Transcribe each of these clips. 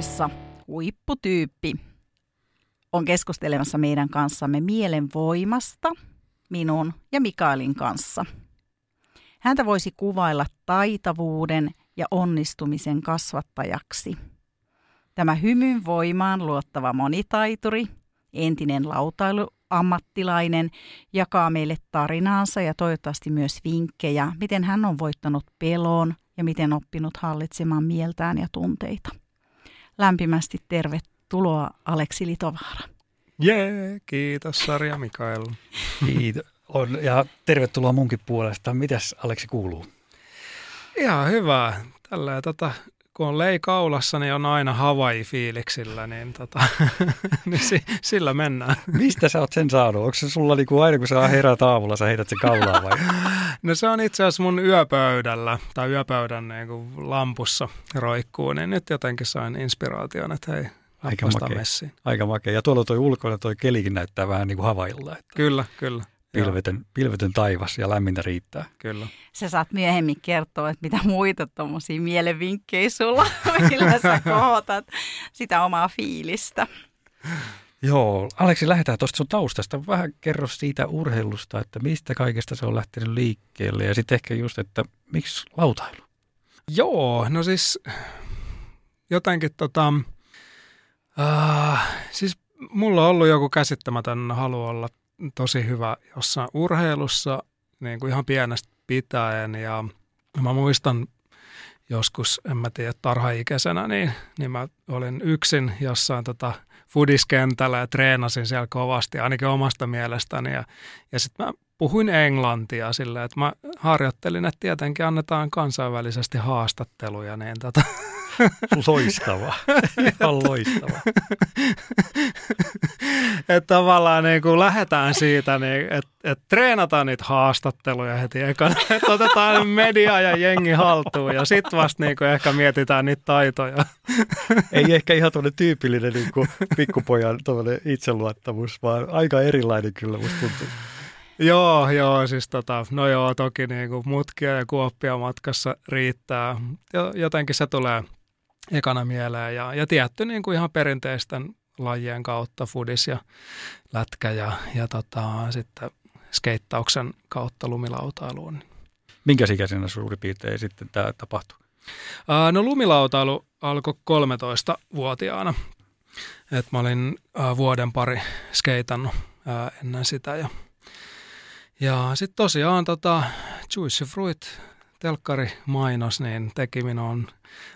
polkupurinoissa huipputyyppi on keskustelemassa meidän kanssamme mielen voimasta, minun ja Mikaelin kanssa. Häntä voisi kuvailla taitavuuden ja onnistumisen kasvattajaksi. Tämä hymyn voimaan luottava monitaituri, entinen lautailuammattilainen, jakaa meille tarinaansa ja toivottavasti myös vinkkejä, miten hän on voittanut pelon ja miten oppinut hallitsemaan mieltään ja tunteita. Lämpimästi tervetuloa Aleksi Litovaara. Jee, kiitos Sarja Mikael. Kiitos. On, ja tervetuloa munkin puolesta. Mitäs Aleksi kuuluu? Ihan hyvä. Tällä tota, kun on lei kaulassa, niin on aina Hawaii-fiiliksillä, niin, tota, niin si, sillä mennään. Mistä sä oot sen saanut? Onko se sulla niinku aina kun sä herät aamulla, sä heität sen kaulaa vai? No se on itse asiassa mun yöpöydällä tai yöpöydän niin kuin lampussa roikkuu, niin nyt jotenkin sain inspiraation, että hei, Aika makea. messiin. Aika makea. Ja tuolla toi ulkona toi kelikin näyttää vähän niin kuin havailla. Että Kyllä, kyllä. Pilvetön, pilvetön taivas ja lämmintä riittää. Kyllä. Sä saat myöhemmin kertoa, että mitä muita tuommoisia mielenvinkkejä sulla, millä sä kohotat sitä omaa fiilistä. Joo, Aleksi, lähdetään tuosta sun taustasta. Vähän kerro siitä urheilusta, että mistä kaikesta se on lähtenyt liikkeelle ja sitten ehkä just, että miksi lautailu? Joo, no siis jotenkin tota, äh, siis mulla on ollut joku käsittämätön halu olla tosi hyvä jossain urheilussa niin kuin ihan pienestä pitäen ja mä muistan joskus, en mä tiedä, tarhaikäisenä, niin, niin mä olin yksin jossain tota fudiskentällä ja treenasin siellä kovasti, ainakin omasta mielestäni. Ja, ja sitten mä puhuin englantia silleen, että mä harjoittelin, että tietenkin annetaan kansainvälisesti haastatteluja, niin tota, Loistava. Ihan loistava. että tavallaan niin kun lähdetään siitä, niin että et treenataan niitä haastatteluja heti ekana, että otetaan media ja jengi haltuun ja sitten vasta niin ehkä mietitään niitä taitoja. Ei ehkä ihan tuonne tyypillinen niin kuin pikkupojan itseluottamus, vaan aika erilainen kyllä musta tuntuu. Joo, joo, siis tota, no joo, toki niin kuin mutkia ja kuoppia matkassa riittää. Jotenkin se tulee ekana mieleen ja, ja tietty niin kuin ihan perinteisten lajien kautta, fudis ja lätkä ja, ja tota, sitten skeittauksen kautta lumilautailuun. Minkä ikäisenä suurin piirtein sitten tämä tapahtui? Ää, no lumilautailu alkoi 13-vuotiaana. Et mä olin ää, vuoden pari skeitannut ää, ennen sitä ja, ja sitten tosiaan tota, Juicy Fruit telkkarimainos niin teki minun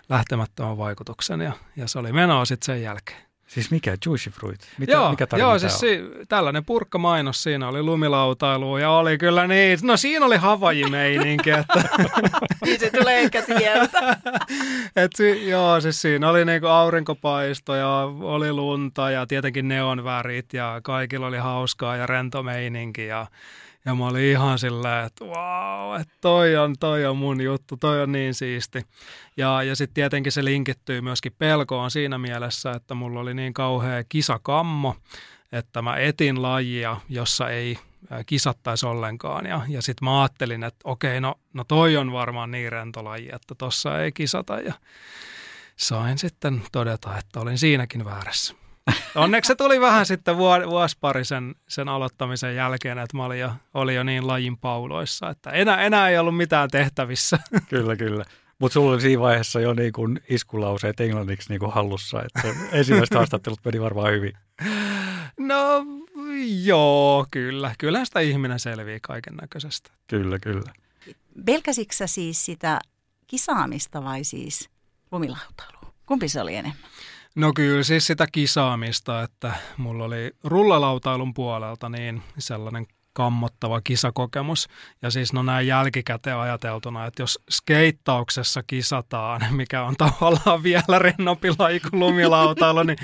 lähtemättömän vaikutuksen ja, ja se oli menoa sitten sen jälkeen. Siis mikä? Juicy Fruit? Mitä, joo, mikä joo siis si, tällainen purkkamainos, siinä oli lumilautailu ja oli kyllä niin, no siinä oli Havaji-meininki. Että niin se tulee ehkä sieltä. Et si, joo, siis siinä oli niinku aurinkopaisto ja oli lunta ja tietenkin neonvärit ja kaikilla oli hauskaa ja rento meininki ja ja mä olin ihan silleen, että wow, että toi on, toi on mun juttu, toi on niin siisti. Ja, ja sitten tietenkin se linkittyy myöskin pelkoon siinä mielessä, että mulla oli niin kauhea kisakammo, että mä etin lajia, jossa ei kisattaisi ollenkaan. Ja, ja sitten mä ajattelin, että okei, no, no toi on varmaan niin rento laji, että tossa ei kisata. Ja sain sitten todeta, että olin siinäkin väärässä. Onneksi se tuli vähän sitten vuosi pari sen, sen aloittamisen jälkeen, että mä olin jo, olin jo niin lajin pauloissa, että enää, enää ei ollut mitään tehtävissä. Kyllä, kyllä. Mutta sulla oli siinä vaiheessa jo niin kuin iskulauseet englanniksi niin kuin hallussa, että ensimmäiset haastattelut meni varmaan hyvin. No joo, kyllä. Kyllä sitä ihminen selviää kaiken näköisestä. Kyllä, kyllä. Pelkäsitkö siis sitä kisaamista vai siis lumilautailua? Kumpi se oli enemmän? No kyllä siis sitä kisaamista, että mulla oli rullalautailun puolelta niin sellainen kammottava kisakokemus. Ja siis no näin jälkikäteen ajateltuna, että jos skeittauksessa kisataan, mikä on tavallaan vielä rennompi laji kuin lumilautailu, niin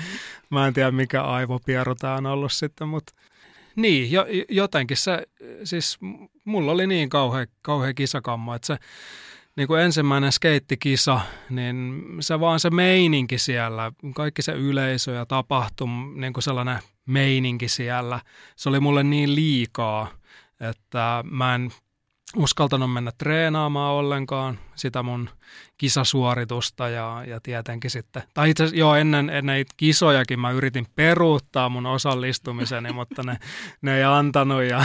mä en tiedä mikä aivopieru tämä on ollut sitten, mutta niin, jo, jotenkin se, siis mulla oli niin kauhea, kauhea kisakammo, että se niin kuin ensimmäinen skeittikisa, niin se vaan se meininki siellä, kaikki se yleisö ja tapahtum, niin kuin sellainen meininki siellä, se oli mulle niin liikaa, että mä en uskaltanut mennä treenaamaan ollenkaan sitä mun kisasuoritusta ja, ja tietenkin sitten, tai itse asiassa joo, ennen, ennen kisojakin mä yritin peruuttaa mun osallistumiseni, mutta ne, ne ei antanut ja,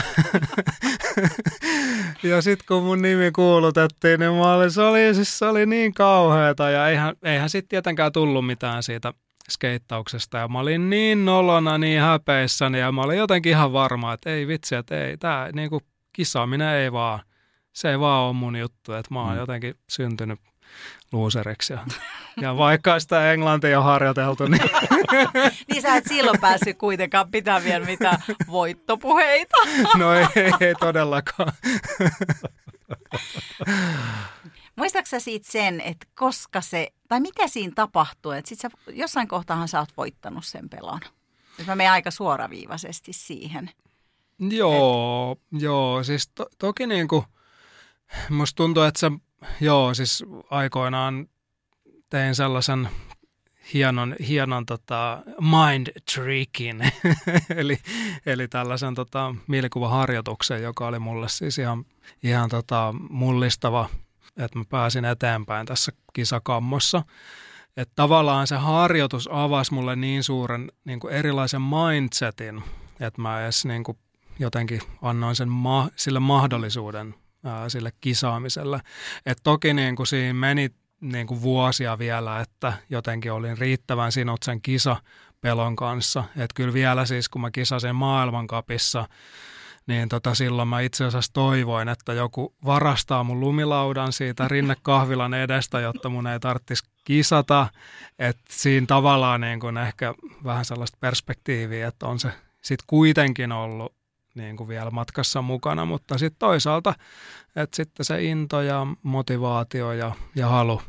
ja sitten kun mun nimi kuulutettiin, niin mä olin, se, oli, siis se oli niin kauheata ja eihän, eihän sitten tietenkään tullut mitään siitä skeittauksesta ja mä olin niin nolona, niin häpeissäni ja mä olin jotenkin ihan varma, että ei vitsi, että ei, tämä niinku kisaaminen ei vaan, se ei vaan ole mun juttu, että mä oon mm. jotenkin syntynyt luuseriksi. Ja, ja vaikka sitä englantia on harjoiteltu, niin... niin sä et silloin päässyt kuitenkaan pitämään vielä mitään voittopuheita. no ei, ei todellakaan. Muistaaksä sä siitä sen, että koska se, tai mitä siinä tapahtuu, että sit sä, jossain kohtaahan sä oot voittanut sen pelon. Nyt mä menen aika suoraviivaisesti siihen. Joo, Et... joo, siis to, toki niin kuin, musta tuntuu, että se, joo, siis aikoinaan tein sellaisen hienon, hienon tota mind trickin, eli, eli tällaisen tota, mielikuvaharjoituksen, joka oli mulle siis ihan, ihan tota, mullistava että mä pääsin eteenpäin tässä kisakammossa. Että tavallaan se harjoitus avasi mulle niin suuren niin kuin erilaisen mindsetin, että mä edes niin kuin jotenkin annoin sen ma- sille mahdollisuuden ää, sille kisaamiselle. Et toki niin kuin siinä meni niin kuin vuosia vielä, että jotenkin olin riittävän sinut sen kisapelon kanssa. Että kyllä vielä siis, kun mä kisasin maailmankapissa, niin tota, silloin mä itse asiassa toivoin, että joku varastaa mun lumilaudan siitä rinnekahvilan edestä, jotta mun ei tarvitsisi kisata. Että siinä tavallaan niin kuin ehkä vähän sellaista perspektiiviä, että on se sitten kuitenkin ollut niin kuin vielä matkassa mukana, mutta sitten toisaalta, että sitten se into ja motivaatio ja, ja halu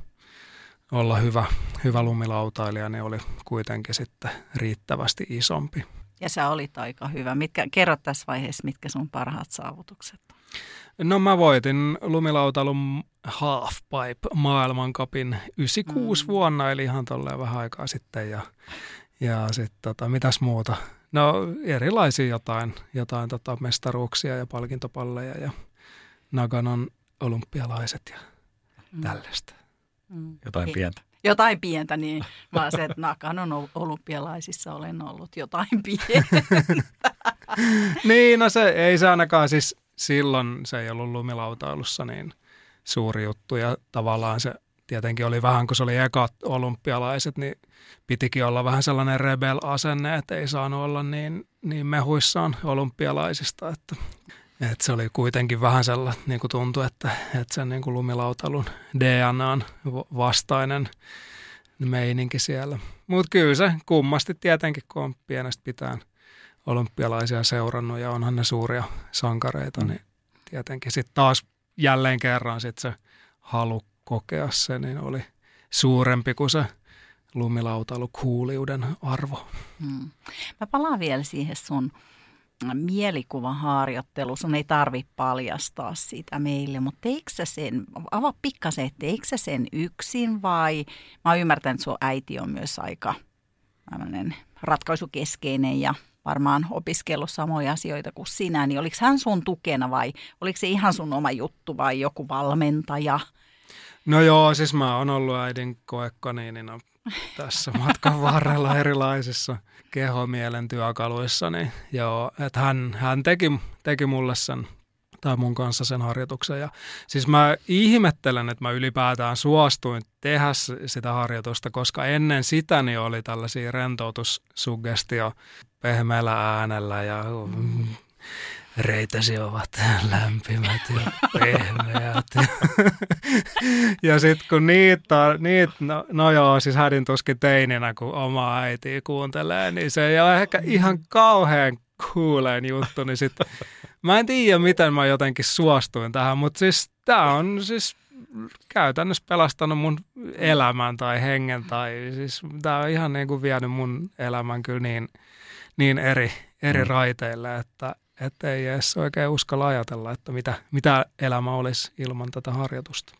olla hyvä, hyvä lumilautailija, niin oli kuitenkin sitten riittävästi isompi. Ja sä olit aika hyvä. Mitkä, kerro tässä vaiheessa, mitkä sun parhaat saavutukset on. No mä voitin lumilautalun halfpipe maailmankapin 96 mm. vuonna, eli ihan tolleen vähän aikaa sitten. Ja, ja sitten tota, mitäs muuta? No erilaisia jotain, jotain tota, mestaruuksia ja palkintopalleja ja Naganon olympialaiset ja mm. tällaista. Mm. Jotain pientä jotain pientä, niin vaan se, että Nakanon olympialaisissa olen ollut jotain pientä. niin, no se ei se ainakaan siis silloin se ei ollut lumilautailussa niin suuri juttu ja tavallaan se tietenkin oli vähän, kun se oli ekat olympialaiset, niin pitikin olla vähän sellainen rebel-asenne, että ei saanut olla niin, niin mehuissaan olympialaisista, että, että se oli kuitenkin vähän sellainen, niin kuin tuntui, että, että sen niin kuin lumilautailun DNAn vastainen meininki siellä. Mutta kyllä se kummasti tietenkin, kun on pienestä pitään olympialaisia seurannut ja onhan ne suuria sankareita, mm. niin tietenkin sitten taas jälleen kerran sit se halu kokea se, niin oli suurempi kuin se lumilautailu kuuliuden arvo. Hmm. Mä palaan vielä siihen sun mielikuvaharjoittelu, sun ei tarvi paljastaa sitä meille, mutta teikö sä sen, avaa pikkasen, että teikö sä sen yksin vai, mä oon ymmärtänyt, että sun äiti on myös aika ratkaisukeskeinen ja varmaan opiskellut samoja asioita kuin sinä, niin oliko hän sun tukena vai oliko se ihan sun oma juttu vai joku valmentaja? No joo, siis mä oon ollut äidin koekaniinina tässä matkan varrella erilaisissa kehomielen työkaluissa, niin joo, että hän, hän teki, teki mulle sen tai mun kanssa sen harjoituksen. Ja siis mä ihmettelen, että mä ylipäätään suostuin tehdä sitä harjoitusta, koska ennen sitä niin oli tällaisia rentoutussuggestio pehmeällä äänellä ja mm, reitäsi ovat lämpimät ja pehmeät. ja sitten kun niitä, niitä no, no joo, siis hädin tuskin teininä, kun oma äiti kuuntelee, niin se ei ole ehkä ihan kauhean kuuleen juttu, niin sitten mä en tiedä, miten mä jotenkin suostuin tähän, mutta siis tämä on siis käytännössä pelastanut mun elämän tai hengen tai siis tämä on ihan niin kuin vienyt mun elämän kyllä niin, niin eri, eri mm. raiteille, että, että ei edes oikein uskalla ajatella, että mitä, mitä elämä olisi ilman tätä harjoitusta.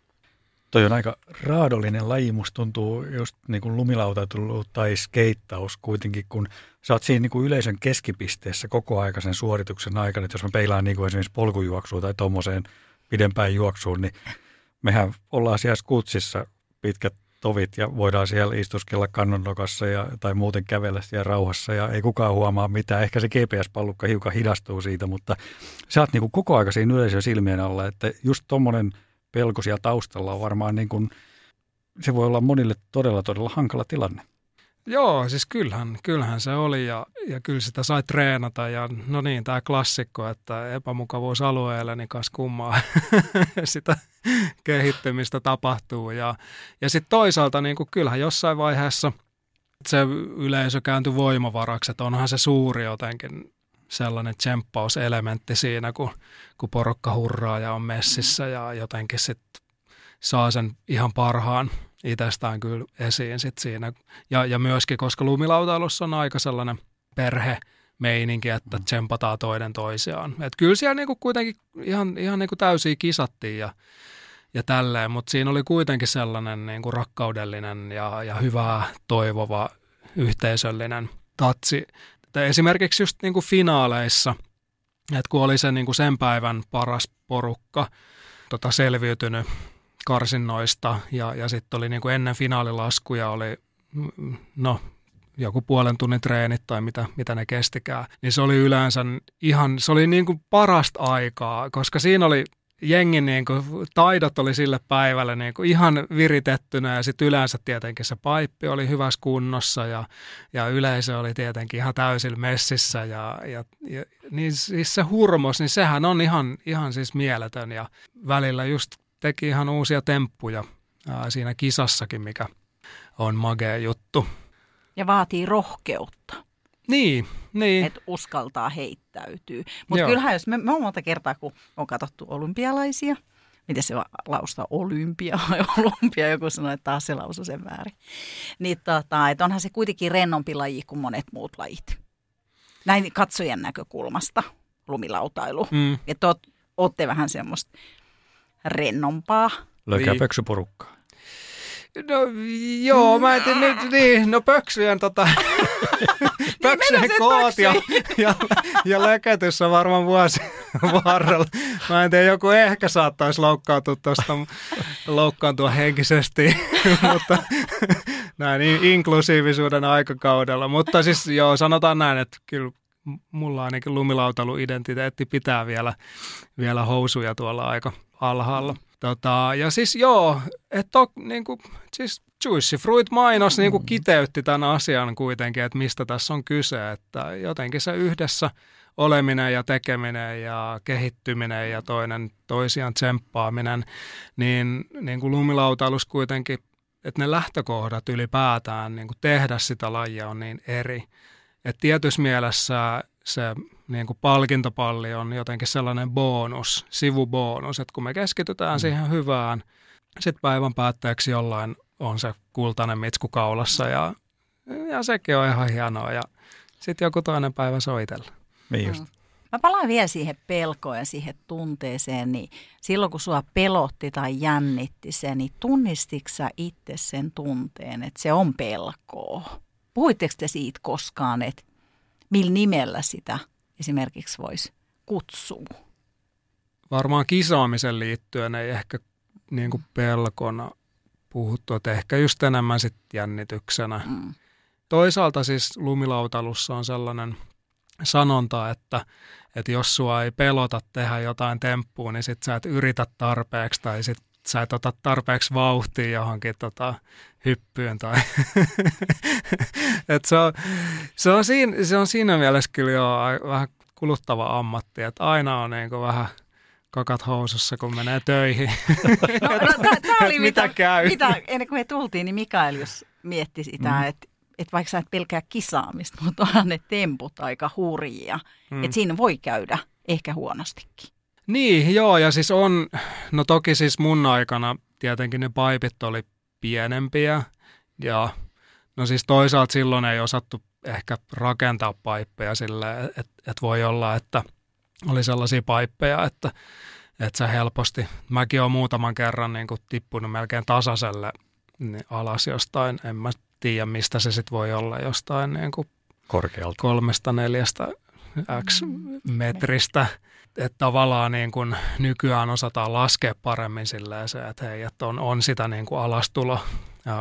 Toi on aika raadollinen laji, musta tuntuu just niin kuin lumilautailu tai skeittaus kuitenkin, kun sä oot siinä niin kuin yleisön keskipisteessä koko aika sen suorituksen aikana. Että jos mä peilaan niin kuin esimerkiksi polkujuoksuun tai tuommoiseen pidempään juoksuun, niin mehän ollaan siellä skutsissa pitkät tovit ja voidaan siellä istuskella kannonnokassa ja, tai muuten kävellä siellä rauhassa ja ei kukaan huomaa mitään. Ehkä se GPS-pallukka hiukan hidastuu siitä, mutta sä oot niin kuin koko aika siinä yleisön silmien alla, että just tuommoinen – pelko siellä taustalla on varmaan niin kuin, se voi olla monille todella todella hankala tilanne. Joo, siis kyllähän, kyllähän se oli ja, ja kyllä sitä sai treenata ja no niin, tämä klassikko, että epämukavuusalueella niin kas kummaa sitä kehittymistä tapahtuu. Ja, ja sitten toisaalta niin kuin kyllähän jossain vaiheessa se yleisö kääntyi voimavaraksi, että onhan se suuri jotenkin sellainen tsemppauselementti siinä, kun, kun porukka hurraa ja on messissä ja jotenkin sitten saa sen ihan parhaan itsestään kyllä esiin sit siinä. Ja, ja myöskin, koska lumilautailussa on aika sellainen perhe, meininki, että tsempataan toinen toisiaan. Et kyllä siellä niinku kuitenkin ihan, ihan niinku täysiä kisattiin ja, ja tälleen, mutta siinä oli kuitenkin sellainen niinku rakkaudellinen ja, ja hyvää toivova yhteisöllinen tatsi että esimerkiksi just niin kuin finaaleissa, että kun oli se niin kuin sen päivän paras porukka tota, selviytynyt karsinnoista ja, ja sitten oli niin kuin ennen finaalilaskuja oli no, joku puolen tunnin treenit tai mitä, mitä ne kestikään, niin se oli yleensä ihan, se oli niin kuin parasta aikaa, koska siinä oli jengin niin kuin, taidot oli sille päivälle niin kuin ihan viritettynä ja sitten yleensä tietenkin se paippi oli hyvässä kunnossa ja, ja yleisö oli tietenkin ihan täysin messissä ja, ja, ja niin siis se hurmos, niin sehän on ihan, ihan siis mieletön ja välillä just teki ihan uusia temppuja ää, siinä kisassakin, mikä on magea juttu. Ja vaatii rohkeutta. Niin, niin. Että uskaltaa heittäytyy. Mutta kyllähän jos me, me on monta kertaa, kun on katsottu olympialaisia, miten se lausta olympia vai olympia, joku sanoi, että taas se lausu sen väärin. Niin tota, että onhan se kuitenkin rennompi laji kuin monet muut lajit. Näin katsojen näkökulmasta lumilautailu. Mm. Että olette vähän semmoista rennompaa. Löykää niin. pöksyporukkaa. No joo, mä en tiedä, nyt, niin, no pöksyjen tota, pöksyjen niin, koot ja, ja, ja lökätys on varmaan vuosi varrella. Mä en tiedä, joku ehkä saattaisi loukkaantua tuosta, loukkaantua henkisesti, mutta näin inklusiivisuuden aikakaudella. Mutta siis joo, sanotaan näin, että kyllä mulla ainakin lumilautailu-identiteetti pitää vielä, vielä housuja tuolla aika alhaalla. Tota, ja siis joo, että niin kuin, siis Juicy Fruit mainos niin kuin kiteytti tämän asian kuitenkin, että mistä tässä on kyse, että jotenkin se yhdessä oleminen ja tekeminen ja kehittyminen ja toinen toisiaan tsemppaaminen, niin, niin kuin lumilautailus kuitenkin, että ne lähtökohdat ylipäätään niin kuin tehdä sitä lajia on niin eri. Että tietyssä mielessä se niin kuin palkintopalli on jotenkin sellainen bonus, sivubonus, että kun me keskitytään mm. siihen hyvään, sitten päivän päätteeksi jollain on se kultainen mitsku kaulassa ja, ja sekin on ihan hienoa ja sitten joku toinen päivä soitella. Niin just. Mm. Mä palaan vielä siihen pelkoon ja siihen tunteeseen, niin silloin kun sua pelotti tai jännitti se, niin tunnistitko sä itse sen tunteen, että se on pelkoa? Puhuitteko te siitä koskaan, että millä nimellä sitä esimerkiksi voisi kutsua? Varmaan kisaamisen liittyen ei ehkä niin kuin pelkona puhuttu, että ehkä just enemmän sitten jännityksenä. Mm. Toisaalta siis lumilautalussa on sellainen sanonta, että, että jos sua ei pelota tehdä jotain temppua, niin sit sä et yritä tarpeeksi tai sit sä et ota tarpeeksi vauhtia johonkin tota, hyppyyn. Tai Et se, on, se, on siinä, se on siinä mielessä kyllä jo vähän kuluttava ammatti, että aina on niin vähän kakat housussa, kun menee töihin. No, no tämä oli mitä, mitä, käy. Mitä, ennen kuin me tultiin, niin Mikael jos mietti sitä, mm. että että vaikka sä et pelkää kisaamista, mutta onhan ne temput aika hurjia. Mm. Että siinä voi käydä ehkä huonostikin. Niin, joo, ja siis on, no toki siis mun aikana tietenkin ne paipit oli pienempiä, ja no siis toisaalta silloin ei osattu ehkä rakentaa paippeja sille, että et voi olla, että oli sellaisia paippeja, että että sä helposti, mäkin olen muutaman kerran niin kuin tippunut melkein tasaiselle niin alas jostain, en mä tiedä mistä se sitten voi olla jostain niin kuin korkealta. kolmesta neljästä x metristä. Että tavallaan niin kuin nykyään osataan laskea paremmin silleen se, että hei, että on, on sitä niin kuin alastulo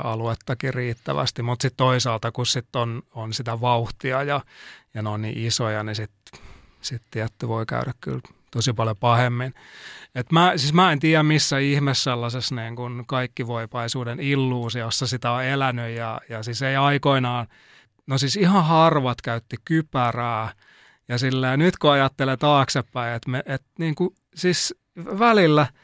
aluettakin riittävästi, mutta sitten toisaalta, kun sitten on, on sitä vauhtia ja, ja ne on niin isoja, niin sitten sit tietty voi käydä kyllä tosi paljon pahemmin. Et mä, siis mä en tiedä missä ihmeessä sellaisessa niin kun kaikkivoipaisuuden illuusiossa sitä on elänyt ja, ja siis ei aikoinaan, no siis ihan harvat käytti kypärää ja sillä nyt kun ajattelee taaksepäin, että me, et niin kuin, siis välillä –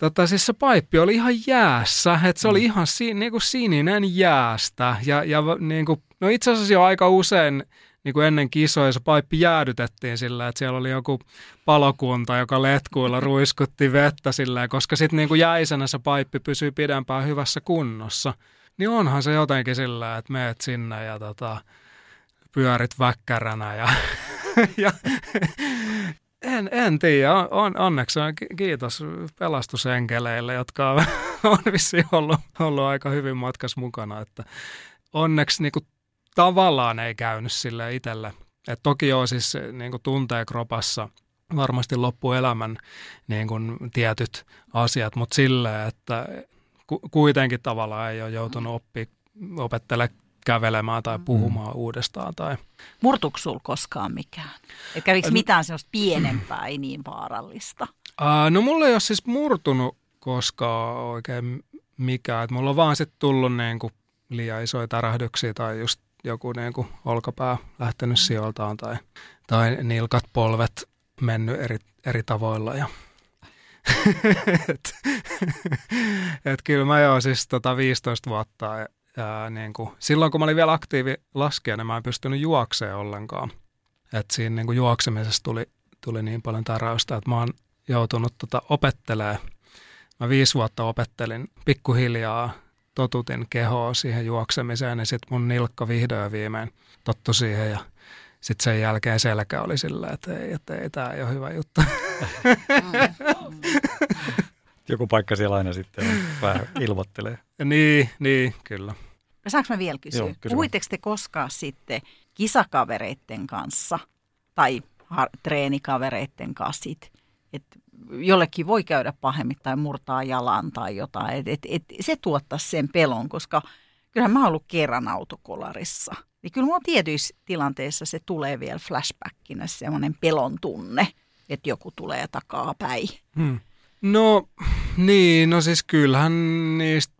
Tota, siis se paippi oli ihan jäässä, että se oli mm. ihan si, niin kuin sininen jäästä. Ja, ja niin kuin, no itse asiassa jo aika usein niin kuin ennen kisoja se paippi jäädytettiin sillä, että siellä oli joku palokunta, joka letkuilla ruiskutti vettä sillä, koska sitten niin kuin jäisenä se paippi pysyy pidempään hyvässä kunnossa. Niin onhan se jotenkin sillä, että meet sinne ja tota, pyörit väkkäränä ja, ja en, en tiedä. On, onneksi on, kiitos pelastusenkeleille, jotka on, on vissiin ollut, ollut aika hyvin matkas mukana. Että onneksi niin kuin, tavallaan ei käynyt sille itselle. Et toki joo, siis niin kuin tuntee kropassa varmasti loppuelämän niin kuin tietyt asiat, mutta silleen, että ku, kuitenkin tavallaan ei ole joutunut oppi, opettelemaan kävelemään tai mm. puhumaan mm. uudestaan. Tai... Murtuuko sinulla koskaan mikään? Et kävikö mitään sellaista pienempää, ei niin vaarallista? Uh, no mulla ei ole siis murtunut koskaan oikein mikään. Et mulla on vaan sitten tullut niin kuin liian isoja tärähdyksiä tai just joku niin kuin olkapää lähtenyt sijoiltaan tai, tai nilkat, polvet mennyt eri, eri tavoilla. Ja et, et kyllä mä jo siis tota 15 vuotta ja, ja niin kuin, silloin kun mä olin vielä aktiivi laskija, niin mä en pystynyt juokseen ollenkaan. Et siinä niin kuin juoksemisessa tuli, tuli niin paljon täräystä, että mä oon joutunut tota opettelemaan. Mä viisi vuotta opettelin pikkuhiljaa totutin kehoa siihen juoksemiseen, niin sitten mun nilkka vihdoin ja viimein tottu siihen ja sitten sen jälkeen selkä oli sillä, että ei, että ei tämä ei ole hyvä juttu. Joku paikka siellä aina sitten vähän ilmoittelee. niin, niin, kyllä. Saanko mä vielä kysyä? Joo, Puhuitteko te koskaan sitten kisakavereiden kanssa tai har- treenikavereiden kanssa sit, että jollekin voi käydä pahemmin tai murtaa jalan tai jotain. Et, et, et se tuottaa sen pelon, koska kyllähän mä oon ollut kerran autokolarissa. Niin kyllä mulla tietyissä tilanteissa se tulee vielä flashbackina semmoinen pelon tunne, että joku tulee takaa päin. Hmm. No niin, no siis kyllähän niistä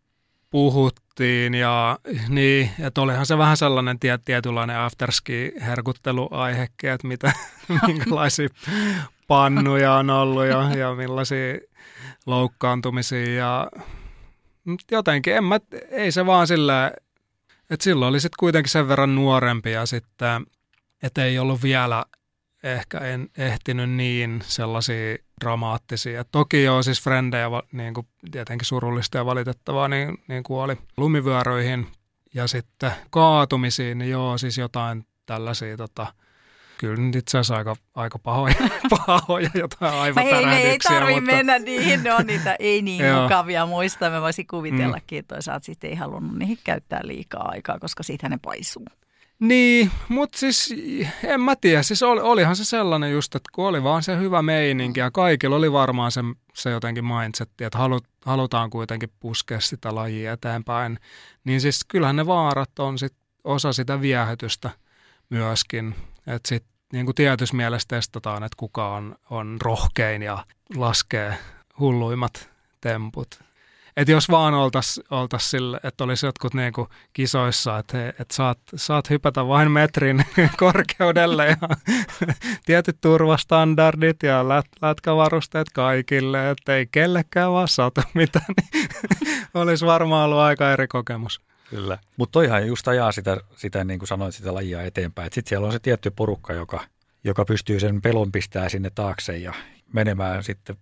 puhuttiin ja niin, että olihan se vähän sellainen tiet, tietynlainen afterski-herkutteluaihekin, että mitä, minkälaisia pannuja on ollut ja, ja millaisia loukkaantumisia ja jotenkin, en mä, ei se vaan sillä, että silloin oli sitten kuitenkin sen verran nuorempi ja sitten, että ei ollut vielä ehkä en ehtinyt niin sellaisia dramaattisia. Toki joo, siis frendejä, niin kuin tietenkin surullista ja valitettavaa, niin, niin kuin oli lumivyöröihin ja sitten kaatumisiin, niin joo, siis jotain tällaisia tota, kyllä nyt itse asiassa aika, aika pahoja, pahoja jotain aivotärähdyksiä. Ei, ei tarvitse mutta... mennä niihin, ne on niitä ei niin mukavia muistaa. Mä voisin kuvitellakin, että toisaalta sitten ei halunnut niihin käyttää liikaa aikaa, koska siitä ne paisuu. Niin, mutta siis en mä tiedä, siis oli, olihan se sellainen just, että kun oli vaan se hyvä meininki ja kaikilla oli varmaan se, se jotenkin mindsetti, että halut, halutaan kuitenkin puskea sitä lajia eteenpäin, niin siis kyllähän ne vaarat on sit osa sitä viehätystä myöskin, että sitten niin kuin tietyssä mielessä testataan, että kuka on, on rohkein ja laskee hulluimmat temput. Että jos vaan oltaisiin oltais sille, että olisi jotkut niinku kisoissa, että, he, että saat, saat hypätä vain metrin korkeudelle ja tietyt turvastandardit ja lät, lätkävarusteet kaikille, että ei kellekään vaan saatu mitään, niin olisi varmaan ollut aika eri kokemus. Kyllä. Mutta toihan just ajaa sitä, sitä, niin kuin sanoit, sitä lajia eteenpäin. Sitten siellä on se tietty porukka, joka, joka pystyy sen pelon pistää sinne taakse ja menemään sitten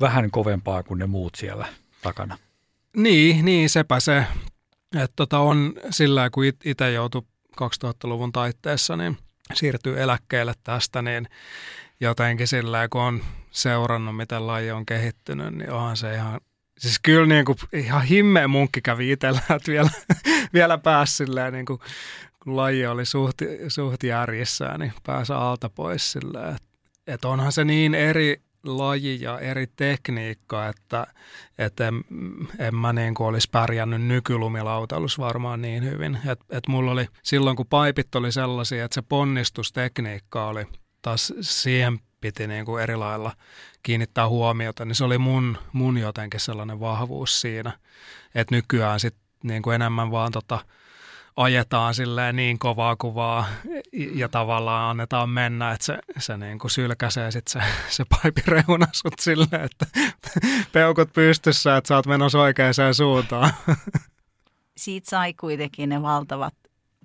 vähän kovempaa kuin ne muut siellä takana. Niin, niin sepä se. Että tota on sillä kun itse joutui 2000-luvun taitteessa niin siirtyy eläkkeelle tästä, niin jotenkin sillä kun on seurannut, miten laji on kehittynyt, niin onhan se ihan Siis kyllä niin kuin, ihan himmeä munkki kävi itsellä, että vielä, vielä pääsi silleen, niin kuin, kun laji oli suht, suht järjissään, niin pääsi alta pois silleen. Että, onhan se niin eri laji ja eri tekniikka, että, että en, en mä niin kuin olisi pärjännyt nykylumilautailussa varmaan niin hyvin. Että et mulla oli silloin, kun paipit oli sellaisia, että se ponnistustekniikka oli taas siihen piti niin kuin eri lailla kiinnittää huomiota, niin se oli mun, mun jotenkin sellainen vahvuus siinä, että nykyään sitten niin enemmän vaan tota, ajetaan silleen niin kovaa kuvaa ja tavallaan annetaan mennä, että se, se niin kuin sylkäsee sitten se, se paipireuna sut silleen, että peukut pystyssä, että sä oot menossa oikeaan suuntaan. Siitä sai kuitenkin ne valtavat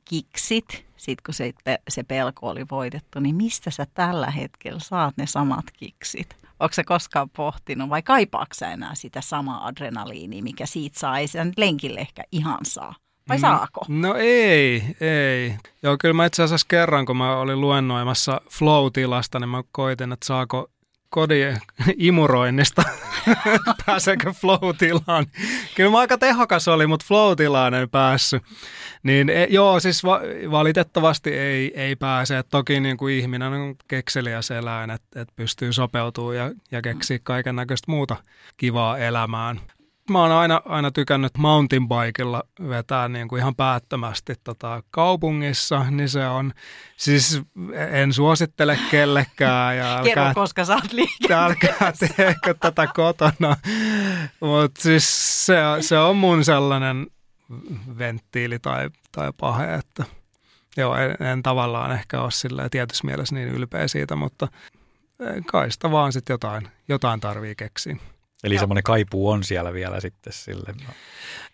kiksit, sit kun se, se pelko oli voitettu, niin mistä sä tällä hetkellä saat ne samat kiksit? Onko se koskaan pohtinut vai kaipaako sä enää sitä samaa adrenaliinia, mikä siitä saa? Ei sen lenkille ehkä ihan saa. Vai mm, saako? No ei, ei. Joo, kyllä mä itse asiassa kerran, kun mä olin luennoimassa flow-tilasta, niin mä koitin, että saako kodin imuroinnista, pääseekö flow-tilaan. Kyllä mä aika tehokas oli, mutta flow-tilaan en päässyt. Niin e, joo, siis va- valitettavasti ei, ei pääse. Et toki niin kuin ihminen on kekseliä eläin, että et pystyy sopeutumaan ja, ja keksiä kaiken näköistä muuta kivaa elämään mä oon aina, aina tykännyt mountainbikella vetää niin kuin ihan päättömästi tota kaupungissa, niin se on, siis en suosittele kellekään. Ja älkää, Kerro, koska sä oot Älkää teekö tätä kotona, mutta siis se, se on mun sellainen venttiili tai, tai pahe, että joo, en, en tavallaan ehkä ole sillä tietyssä mielessä niin ylpeä siitä, mutta kai sitä vaan sitten jotain, jotain tarvii keksiä. Eli semmoinen kaipuu on siellä vielä sitten sille.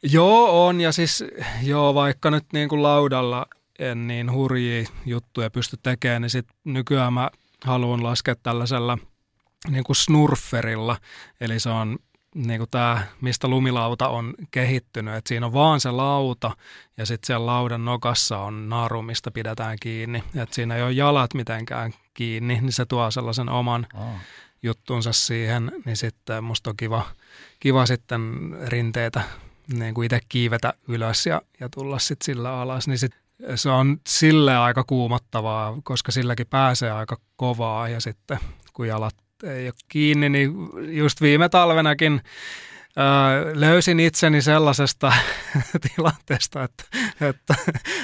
Joo, on. Ja siis joo, vaikka nyt niin kuin laudalla en niin hurjia juttuja pysty tekemään, niin sit nykyään mä haluan laskea tällaisella niin kuin snurferilla. Eli se on niin kuin tämä, mistä lumilauta on kehittynyt. että siinä on vaan se lauta ja sitten siellä laudan nokassa on naru, mistä pidetään kiinni. että siinä ei ole jalat mitenkään kiinni, niin se tuo sellaisen oman oh juttunsa siihen, niin sitten musta on kiva, kiva sitten rinteitä niin kuin itse kiivetä ylös ja, ja tulla sitten sillä alas, niin sit se on sille aika kuumottavaa, koska silläkin pääsee aika kovaa ja sitten kun jalat ei ole kiinni, niin just viime talvenakin löysin itseni sellaisesta tilanteesta, että, että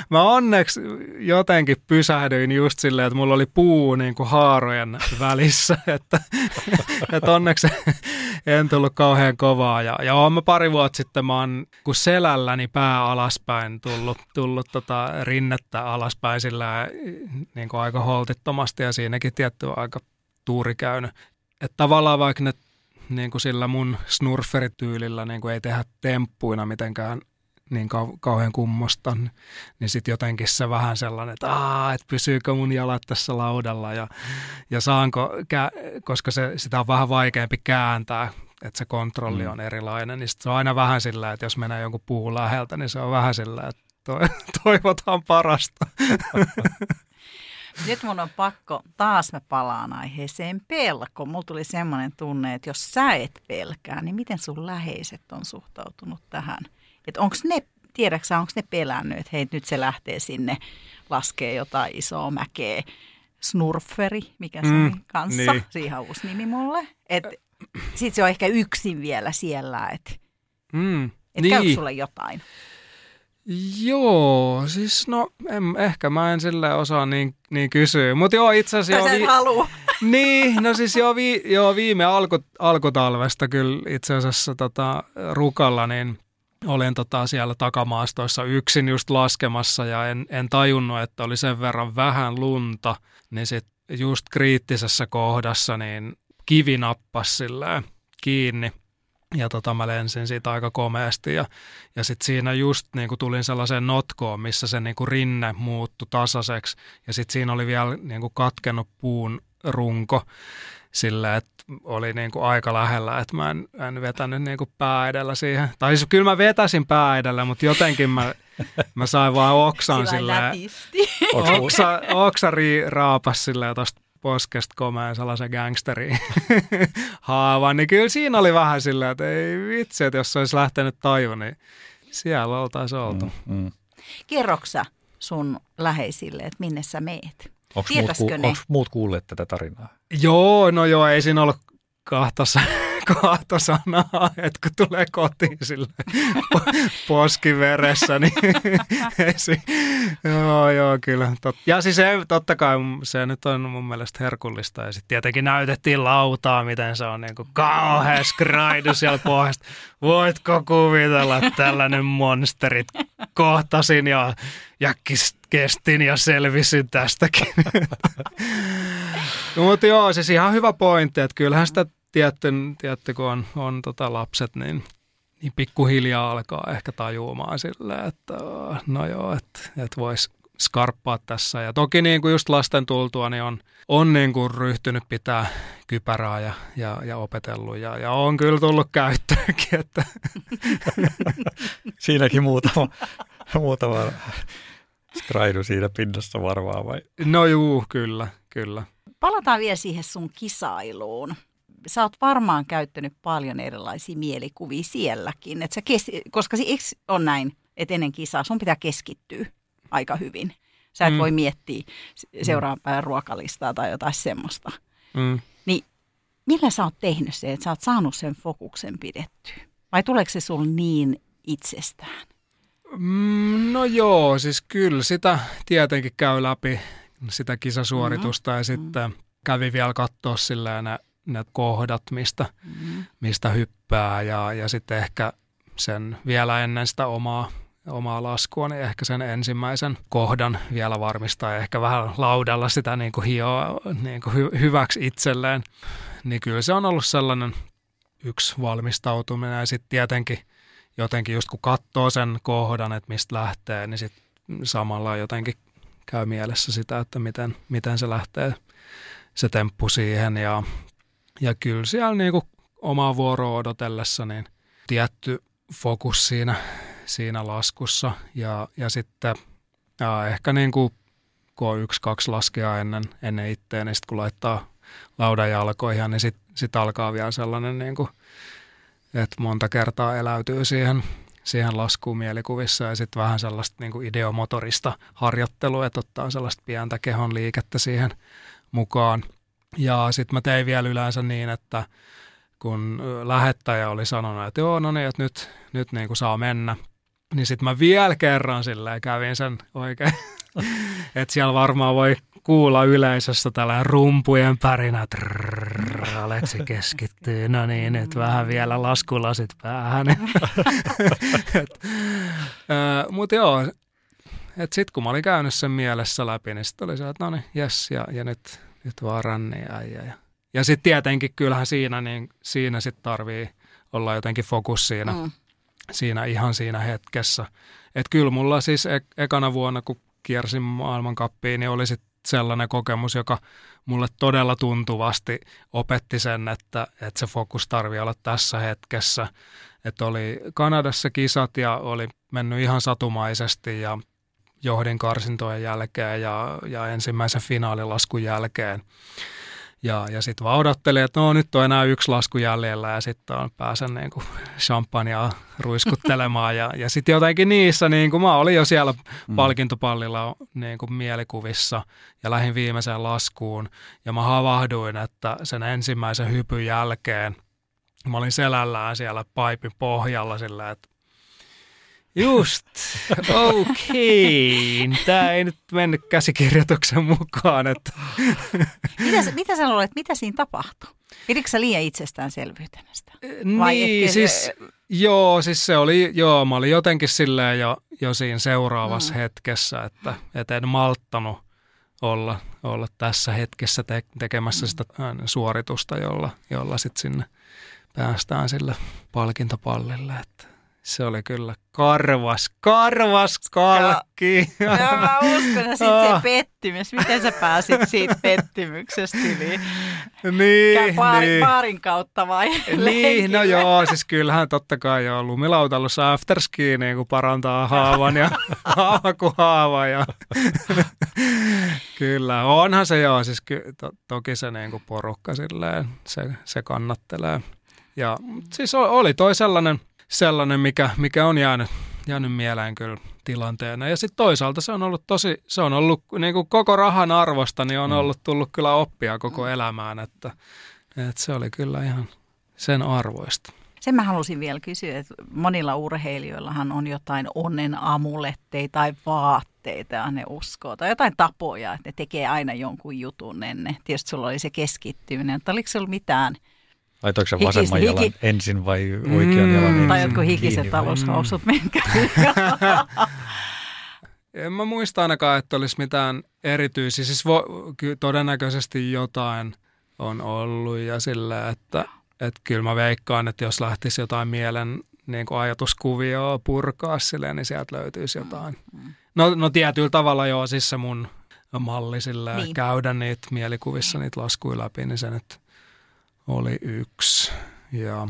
mä onneksi jotenkin pysähdyin just silleen, että mulla oli puu niin kuin haarojen välissä, että, että onneksi en tullut kauhean kovaa. Ja, ja olen mä pari vuotta sitten, mä oon kun selälläni pää alaspäin tullut, tullut tota rinnettä alaspäin sillä niin kuin aika holtittomasti ja siinäkin tietty aika tuuri käynyt. Että tavallaan vaikka ne niin kuin sillä mun snurferityylillä niin kuin ei tehdä temppuina mitenkään niin kau- kauhean kummosta, niin sitten jotenkin se vähän sellainen, että Aa, et pysyykö mun jalat tässä laudalla ja, ja saanko, koska se, sitä on vähän vaikeampi kääntää, että se kontrolli mm. on erilainen, niin se on aina vähän sillä, että jos menee jonkun puun läheltä, niin se on vähän sillä, että toivotaan parasta. Nyt mun on pakko, taas mä palaan aiheeseen pelko. Mulla tuli semmoinen tunne, että jos sä et pelkää, niin miten sun läheiset on suhtautunut tähän? Että onko ne, tiedätkö onko ne pelännyt, että hei nyt se lähtee sinne, laskee jotain isoa mäkeä. Snurferi, mikä se mm, kanssa, niin. siihen on uusi nimi mulle. Sitten se on ehkä yksin vielä siellä, että mm, et niin. käykö sulle jotain? Joo, siis no en, ehkä mä en sille osaa niin, niin kysyä. Mutta joo, itse asiassa... Joo, vi- halua. Niin, no siis joo, vi, joo viime alku, alkutalvesta kyllä itse asiassa tota, Rukalla, niin olin tota siellä takamaastoissa yksin just laskemassa ja en, en tajunnut, että oli sen verran vähän lunta, niin sitten just kriittisessä kohdassa niin kivi nappasi kiinni – ja tota, mä lensin siitä aika komeasti ja, ja sitten siinä just niin kuin tulin sellaiseen notkoon, missä se niin kuin rinne muuttui tasaiseksi ja sitten siinä oli vielä niin kuin katkenut puun runko sillä, että oli niin kuin aika lähellä, että mä en, en vetänyt niin kuin pää edellä siihen. Tai siis kyllä mä vetäsin pää edellä, mutta jotenkin mä, mä sain vaan oksan Sillä. Oksa, oksa rii, raapas silleen tosta poskesta komeen sellaisen gangsterin haavan, niin kyllä siinä oli vähän silleen, että ei vitsi, että jos olisi lähtenyt taju, niin siellä oltaisiin oltu. Mm, mm. Kerroksä sun läheisille, että minne sä meet? Onko muut, ku, muut kuulleet tätä tarinaa? Joo, no joo, ei siinä ollut kahta, sa- kahta sanaa, että kun tulee kotiin sille po- poski veressä, niin si- joo, joo, kyllä. Tot- ja siis se, totta kai se nyt on mun mielestä herkullista. Ja sitten tietenkin näytettiin lautaa, miten se on niin kuin kauhean skraidu siellä pohjasta. Voitko kuvitella, että tällainen monsterit kohtasin ja, ja kestin ja selvisin tästäkin. No, mutta joo, siis ihan hyvä pointti, että kyllähän sitä tietty, tietty kun on, on tota lapset, niin, niin pikkuhiljaa alkaa ehkä tajuamaan silleen, että no joo, että, että voisi skarppaa tässä. Ja toki niin kuin just lasten tultua, niin on, on niin kuin ryhtynyt pitää kypärää ja, ja, ja opetellut. Ja, ja on kyllä tullut käyttöönkin, että Siinäkin muutama, muutama skraidu siinä pinnassa varmaan vai? no juu, kyllä, kyllä. Palataan vielä siihen sun kisailuun. Sä oot varmaan käyttänyt paljon erilaisia mielikuvia sielläkin, et sä kes- koska eikö on näin, että ennen kisaa sun pitää keskittyä aika hyvin. Sä et Mm. voi miettiä se- seuraavan päivän ruokalistaa tai jotain semmoista. Mm. Niin millä sä oot tehnyt se, että sä oot saanut sen fokuksen pidettyä? Vai tuleeko se sul niin itsestään? Mm, No joo, siis kyllä sitä tietenkin käy läpi sitä kisasuoritusta ja sitten kävi vielä katsoa ne, kohdat, mistä, mistä hyppää ja, ja sitten ehkä sen vielä ennen sitä omaa, omaa laskua, niin ehkä sen ensimmäisen kohdan vielä varmistaa ja ehkä vähän laudalla sitä niin kuin hioa niin kuin hy, hyväksi itselleen. Niin kyllä se on ollut sellainen yksi valmistautuminen ja sitten tietenkin jotenkin just kun katsoo sen kohdan, että mistä lähtee, niin sitten samalla jotenkin käy mielessä sitä, että miten, miten se lähtee se temppu siihen ja, ja kyllä siellä niinku omaa vuoroa odotellessa niin tietty fokus siinä, siinä laskussa ja, ja sitten ja ehkä niin kuin kun on yksi, kaksi laskea ennen, ennen itseä, niin sitten kun laittaa laudan jalkoihin, niin sitten sit alkaa vielä sellainen, niin kuin, että monta kertaa eläytyy siihen, siihen laskuun mielikuvissa ja sitten vähän sellaista niin kuin ideomotorista harjoittelua, että ottaa sellaista pientä kehon liikettä siihen mukaan. Ja sitten mä tein vielä yleensä niin, että kun lähettäjä oli sanonut, että joo, no niin, että nyt, nyt niin kuin saa mennä, niin sitten mä vielä kerran silleen kävin sen oikein, että siellä varmaan voi kuulla yleisössä tällainen rumpujen pärinä. Trrr, Aleksi keskittyy, no niin, että vähän vielä laskulasit päähän. Mutta joo, että sitten kun mä olin käynyt sen mielessä läpi, niin sitten oli se, että no niin, jes, ja, ja nyt, nyt vaan ränni äijä. Ja, ja sitten tietenkin kyllähän siinä, niin siinä sitten tarvii olla jotenkin fokus siinä, mm. siinä ihan siinä hetkessä. Että kyllä mulla siis ek- ekana vuonna, kun kiersin maailmankappiin, niin oli sitten sellainen kokemus, joka mulle todella tuntuvasti opetti sen, että, että se fokus tarvii olla tässä hetkessä. Että oli Kanadassa kisat ja oli mennyt ihan satumaisesti ja johdin karsintojen jälkeen ja, ja ensimmäisen finaalilaskun jälkeen. Ja, ja sitten vaan odottelin, että no nyt on enää yksi lasku jäljellä ja sitten on pääsen niin kuin champagnea ruiskuttelemaan. ja, ja sitten jotenkin niissä, niin kuin mä olin jo siellä palkintopallilla niin kuin mielikuvissa ja lähdin viimeiseen laskuun. Ja mä havahduin, että sen ensimmäisen hypyn jälkeen mä olin selällään siellä paipin pohjalla sillä, että Just, okei. Okay. Tämä ei nyt mennyt käsikirjoituksen mukaan. Että. Mitä, mitä sä luulet, mitä siinä tapahtui? Pidikö sä liian itsestäänselvyytenä sitä? Vai niin, etkö- siis, joo, siis se oli, joo, mä olin jotenkin silleen jo, jo siinä seuraavassa mm. hetkessä, että, että en malttanut olla, olla tässä hetkessä te, tekemässä sitä ää, suoritusta, jolla, jolla sitten sinne päästään sille palkintopallille. Että se oli kyllä karvas, karvas kalkki. Ja, ja mä uskon, että sit se pettymys. Miten sä pääsit siitä pettymyksestä yli? Niin, paarin, niin. paarin kautta vai Niin, no joo, siis kyllähän totta kai joo, lumilautailussa afterski niin kuin parantaa haavan ja haava Ja kyllä, onhan se joo, siis ky, to, toki se niin kuin porukka silleen, se, se kannattelee. Ja siis oli toi sellainen, sellainen mikä, mikä on jäänyt, jäänyt mieleen kyllä tilanteena. Ja sitten toisaalta se on ollut tosi, se on ollut niin kuin koko rahan arvosta, niin on mm. ollut tullut kyllä oppia koko elämään, että, että se oli kyllä ihan sen arvoista. Sen mä halusin vielä kysyä, että monilla urheilijoillahan on jotain onnen amuletteja tai vaatteita, ja ne uskoo, tai jotain tapoja, että ne tekee aina jonkun jutun ennen. Tietysti sulla oli se keskittyminen, mutta oliko sulla mitään – Laitoiko se vasemman hiki, jalan ensin vai oikean mm, jalan ensin? Tai jotkut hikiset taloushousut, mm. minkä En mä muista ainakaan, että olisi mitään erityisiä. Siis vo, ky, todennäköisesti jotain on ollut ja sillä, että, että kyllä mä veikkaan, että jos lähtisi jotain mielen niin kuin ajatuskuvioa purkaa silleen, niin sieltä löytyisi jotain. No, no tietyllä tavalla joo, siis se mun malli sillä niin. käydä niitä mielikuvissa niitä laskuja läpi, niin se nyt oli yksi. Ja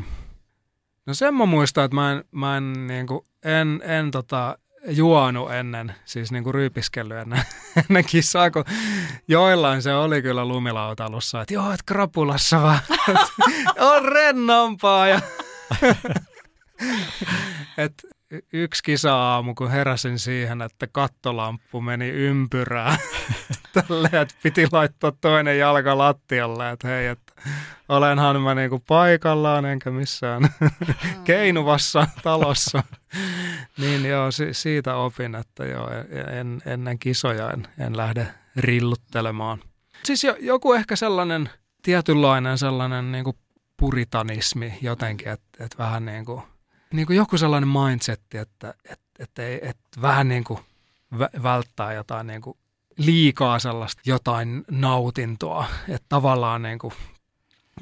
no sen mä muistan, että mä en, mä en, niin kuin, en, en tota, juonut ennen, siis niin kuin ryypiskellyt ennen, ennen kisaa, kun joillain se oli kyllä lumilautalussa, että joo, että krapulassa vaan, on rennompaa. Ja et yksi kisa-aamu, kun heräsin siihen, että kattolamppu meni ympyrään. Tälleen, että piti laittaa toinen jalka lattialle, että hei, että olenhan mä niinku paikallaan enkä missään keinuvassa talossa. niin joo, si- siitä opin, että joo, en, ennen kisoja en, en lähde rilluttelemaan. Siis jo, joku ehkä sellainen tietynlainen sellainen niinku puritanismi jotenkin, että et vähän niin kuin, niin kuin joku sellainen mindsetti, että et, et, et, et vähän niin kuin välttää jotain niin kuin liikaa sellaista jotain nautintoa, että tavallaan niin kuin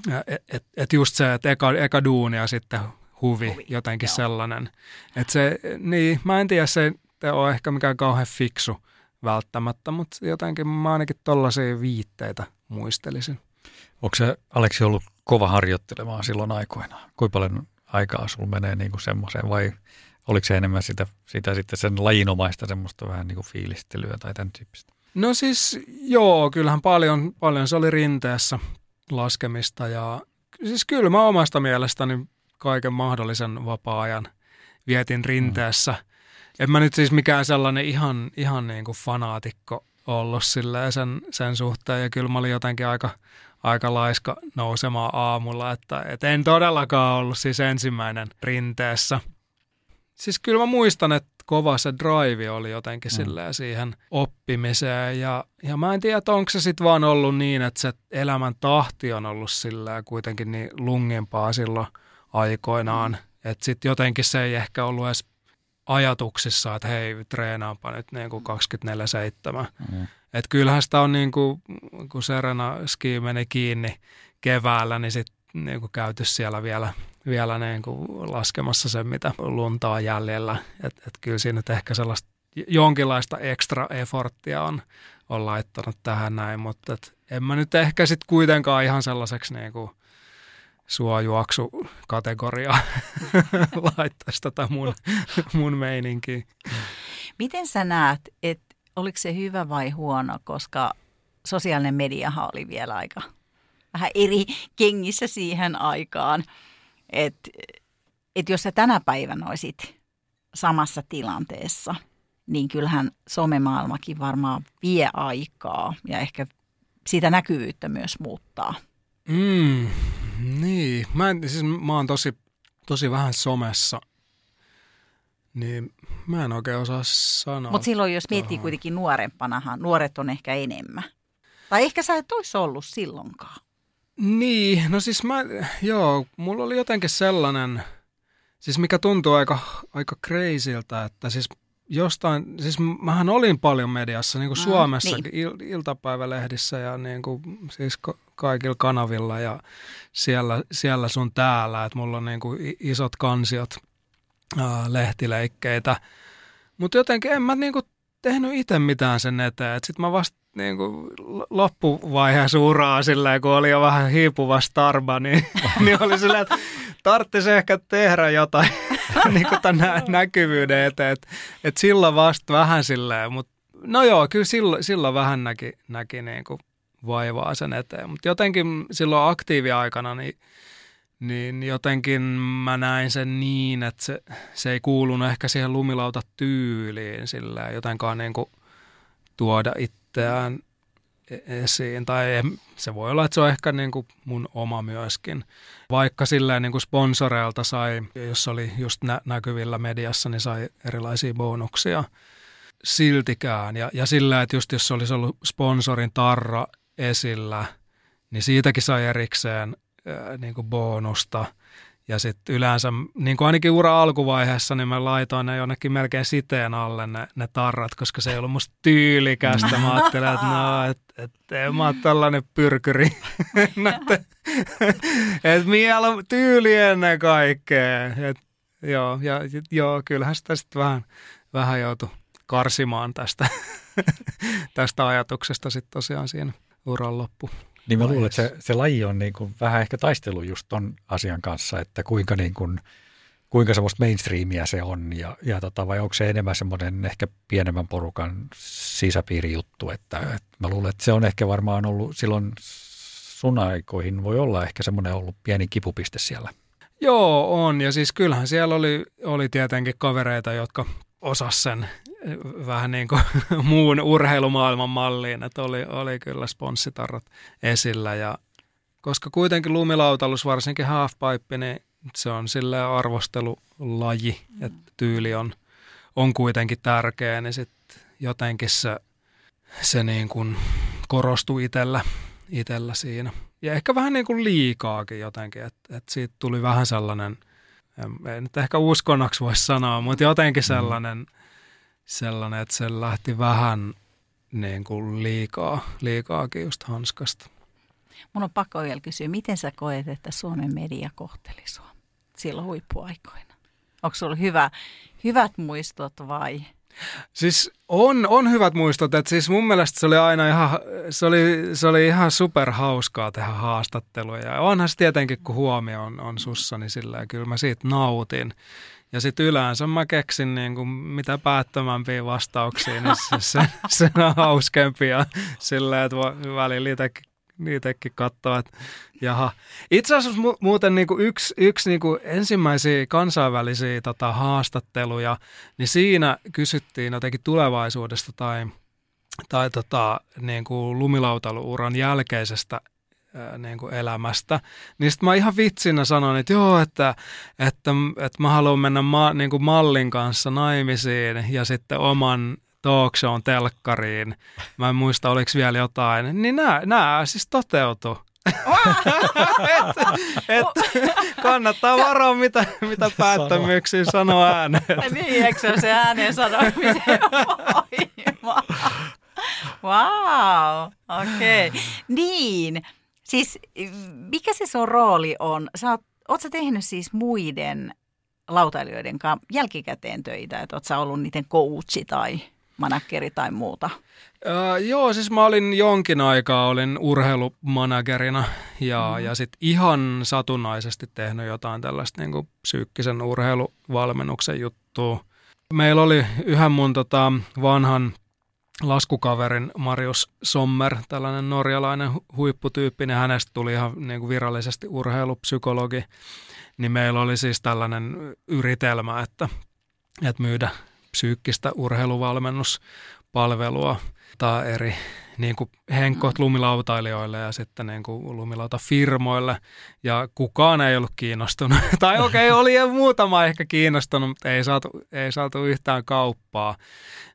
että et, et just se, että eka, eka duuni ja sitten huvi, huvi. jotenkin Joo. sellainen. Että se, niin, mä en tiedä, se ei ole ehkä mikään kauhean fiksu välttämättä, mutta jotenkin mä ainakin tollaisia viitteitä muistelisin. Onko se Aleksi ollut kova harjoittelemaan silloin aikoinaan? Kuinka paljon aikaa sulla menee niin kuin semmoiseen vai oliko se enemmän sitä, sitä sitten sen lajinomaista semmoista vähän niin kuin fiilistelyä tai tämän tyyppistä? No siis joo, kyllähän paljon, paljon se oli rinteessä laskemista ja siis kyllä mä omasta mielestäni kaiken mahdollisen vapaa-ajan vietin rinteessä. Mm. En mä nyt siis mikään sellainen ihan, ihan niin kuin fanaatikko ollut sen, sen suhteen ja kyllä mä olin jotenkin aika, aika laiska nousemaan aamulla, että, että en todellakaan ollut siis ensimmäinen rinteessä. Siis kyllä mä muistan, että kova se drive oli jotenkin mm. silleen siihen oppimiseen. Ja, ja mä en tiedä, onko se sitten vaan ollut niin, että se elämän tahti on ollut silleen kuitenkin niin lungimpaa silloin aikoinaan. Mm. Että sitten jotenkin se ei ehkä ollut edes ajatuksissa, että hei, treenaanpa nyt niin kuin 24-7. Mm. Että kyllähän sitä on niin kuin, kun Serena ski meni kiinni keväällä, niin sitten niin kuin käyty siellä vielä vielä niin kuin laskemassa sen, mitä lunta on jäljellä. Että et kyllä siinä nyt ehkä sellaista jonkinlaista extra efforttia on, on laittanut tähän näin, mutta et en mä nyt ehkä sitten kuitenkaan ihan sellaiseksi niin kuin suojuoksu-kategoriaa laittaisi tätä mun, mun meininkiä. Miten sä näet, että oliko se hyvä vai huono, koska sosiaalinen mediahan oli vielä aika vähän eri kengissä siihen aikaan. Että et jos sä tänä päivänä olisit samassa tilanteessa, niin kyllähän somemaailmakin varmaan vie aikaa ja ehkä sitä näkyvyyttä myös muuttaa. Mm, niin, mä, en, siis mä oon tosi, tosi vähän somessa, niin mä en oikein osaa sanoa. Mutta silloin jos miettii kuitenkin nuorempanahan, nuoret on ehkä enemmän. Tai ehkä sä et olisi ollut silloinkaan. Niin, no siis mä, joo, mulla oli jotenkin sellainen, siis mikä tuntuu aika, aika crazyltä, että siis jostain, siis mähän olin paljon mediassa, niin kuin Mm, Suomessakin, niin. il, iltapäivälehdissä ja niin kuin, siis kaikilla kanavilla ja siellä, siellä sun täällä, että mulla on niin kuin isot kansiot ää, lehtileikkeitä, mutta jotenkin en mä niin kuin tehnyt itse mitään sen eteen, että sit mä vasta niin kuin loppuvaiheessa uraa silleen, kun oli jo vähän hiipuva starba, niin, niin oli silleen, että tarvitsisi ehkä tehdä jotain niin kuin tämän nä- näkyvyyden eteen, että et silloin vasta vähän silleen, mutta no joo, kyllä silloin, silloin vähän näki, näki niin kuin vaivaa sen eteen, mutta jotenkin silloin aktiiviaikana niin, niin jotenkin mä näin sen niin, että se, se ei kuulunut ehkä siihen lumilautatyyliin silleen jotenkaan niin kuin tuoda itseään e- esiin. Tai em- se voi olla, että se on ehkä niin kuin mun oma myöskin. Vaikka silleen niin kuin sponsoreilta sai, jos oli just nä- näkyvillä mediassa, niin sai erilaisia bonuksia siltikään. Ja, ja sillä, että just jos olisi ollut sponsorin tarra esillä, niin siitäkin sai erikseen ää, niin kuin bonusta. Ja sitten yleensä, niin kuin ainakin ura alkuvaiheessa, niin mä laitoin ne jonnekin melkein siteen alle ne, ne tarrat, koska se ei ollut musta tyylikästä. Mä ajattelin, että no, et, et, mä oon tällainen pyrkyri. että miellä on tyyli ennen kaikkea. Et, joo, ja, joo, kyllähän sitä sitten vähän, vähän joutui karsimaan tästä, tästä ajatuksesta sitten tosiaan siinä uran loppu. Niin mä luulen, että se, se laji on niin kuin vähän ehkä taistelu just ton asian kanssa, että kuinka, niin kuin, kuinka semmoista mainstreamia se on ja, ja tota, vai onko se enemmän semmoinen ehkä pienemmän porukan sisäpiirijuttu, että, että mä luulen, että se on ehkä varmaan ollut silloin sun aikoihin voi olla ehkä semmoinen ollut pieni kipupiste siellä. Joo, on. Ja siis kyllähän siellä oli, oli tietenkin kavereita, jotka osas sen vähän niin kuin muun urheilumaailman malliin, että oli, oli kyllä sponssitarrat esillä. Ja koska kuitenkin lumilautalus, varsinkin halfpipe, niin se on sille arvostelulaji, että tyyli on, on kuitenkin tärkeä, niin sitten jotenkin se, se niin kuin korostui itsellä, itsellä siinä. Ja ehkä vähän niin kuin liikaakin jotenkin, että, että siitä tuli vähän sellainen, en- ei nyt ehkä uskonnoksi voisi sanoa, mutta jotenkin sellainen, sellainen, että se lähti vähän niin kuin liikaa, liikaakin just hanskasta. Mun on pakko vielä kysyä, miten sä koet, että Suomen media kohteli sua silloin huippuaikoina? Onko sulla hyvä, hyvät muistot vai? Siis on, on hyvät muistot, että siis mun mielestä se oli aina ihan, se oli, se oli ihan super hauskaa tehdä haastatteluja. Ja onhan se tietenkin, kun huomio on, on sussa, niin sillä kyllä mä siitä nautin. Ja sitten yleensä mä keksin niin kuin mitä päättömämpiä vastauksia, niin se, se, se on hauskempi ja sillä, että välillä itsekin niitäkin katsoa, jaha. Itse asiassa mu- muuten niin kuin yksi, yksi niin kuin ensimmäisiä kansainvälisiä tota, haastatteluja, niin siinä kysyttiin jotenkin tulevaisuudesta tai, tai tota, niin kuin lumilautailuuran jälkeisestä ää, niin kuin elämästä. Niin sitten mä ihan vitsinä sanoin, että joo, että, että, että mä haluan mennä ma, niin kuin mallin kanssa naimisiin ja sitten oman talk shown telkkariin. Mä en muista, oliko vielä jotain. Niin nämä, nämä siis toteutu. et, et, kannattaa varoa, mitä, mitä päättömyyksiä sanoo ääneen. niin, eikö se ole se ääneen sanomisen voima? Wow, okei. Okay. Niin, siis mikä se sun rooli on? Sä oot, oot sä tehnyt siis muiden lautailijoiden kanssa jälkikäteen töitä, että oot sä ollut niiden coachi tai manakkeri tai muuta? Öö, joo, siis mä olin jonkin aikaa, olin urheilumanagerina ja, mm. ja sitten ihan satunnaisesti tehnyt jotain tällaista niin kuin psyykkisen urheiluvalmennuksen juttua. Meillä oli yhden mun tota, vanhan laskukaverin Marius Sommer, tällainen norjalainen hu- huipputyyppi, niin hänestä tuli ihan niin kuin virallisesti urheilupsykologi. Niin meillä oli siis tällainen yritelmä, että, että myydä psyykkistä urheiluvalmennuspalvelua tai eri niin kuin henkot lumilautailijoille ja sitten niin kuin lumilautafirmoille. Ja kukaan ei ollut kiinnostunut. tai okei, okay, oli muutama ehkä kiinnostunut, mutta ei saatu, ei saatu yhtään kauppaa.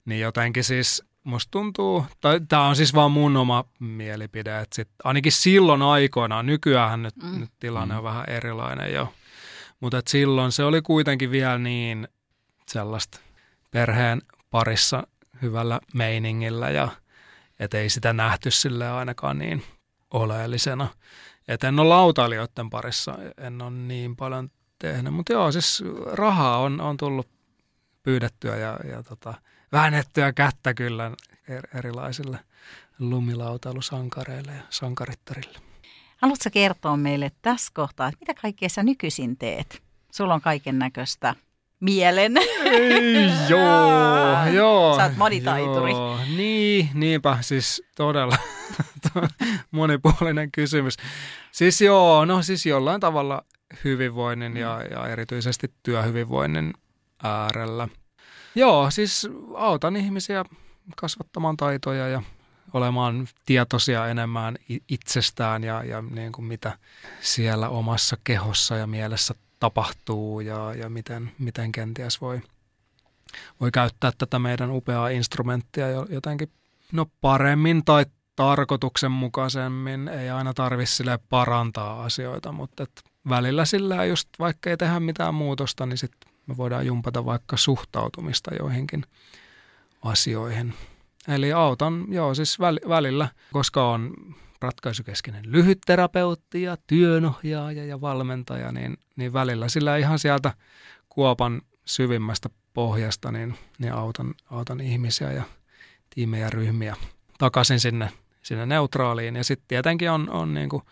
Niin jotenkin siis musta tuntuu, tai tämä on siis vaan mun oma mielipide, että sit, ainakin silloin aikoinaan, nykyään nyt, mm. nyt tilanne on vähän erilainen jo, mutta silloin se oli kuitenkin vielä niin sellaista perheen parissa hyvällä meiningillä ja et ei sitä nähty sille ainakaan niin oleellisena. Et en ole lautailijoiden parissa, en ole niin paljon tehnyt, mutta joo, siis rahaa on, on tullut pyydettyä ja, ja tota, väännettyä kättä kyllä er, erilaisille lumilautailusankareille ja sankarittarille. Haluatko kertoa meille tässä kohtaa, että mitä kaikkea sä nykyisin teet? Sulla on kaiken näköistä mielen. Ei, joo, joo. Sä oot monitaituri. Joo, niin, niinpä, siis todella monipuolinen kysymys. Siis joo, no siis jollain tavalla hyvinvoinnin ja, ja erityisesti työhyvinvoinnin äärellä. Joo, siis autan ihmisiä kasvattamaan taitoja ja olemaan tietoisia enemmän itsestään ja, ja niin kuin mitä siellä omassa kehossa ja mielessä tapahtuu ja, ja miten, miten kenties voi, voi käyttää tätä meidän upeaa instrumenttia jotenkin no paremmin tai tarkoituksenmukaisemmin. Ei aina tarvitse parantaa asioita, mutta et välillä sillä just vaikka ei tehdä mitään muutosta, niin sitten me voidaan jumpata vaikka suhtautumista joihinkin asioihin. Eli autan, joo, siis välillä, koska on ratkaisukeskeinen lyhytterapeutti ja työnohjaaja ja valmentaja, niin, niin välillä sillä ihan sieltä kuopan syvimmästä pohjasta niin, niin autan, autan ihmisiä ja tiimejä ryhmiä takaisin sinne, sinne neutraaliin. Ja sitten tietenkin on, on niin kuin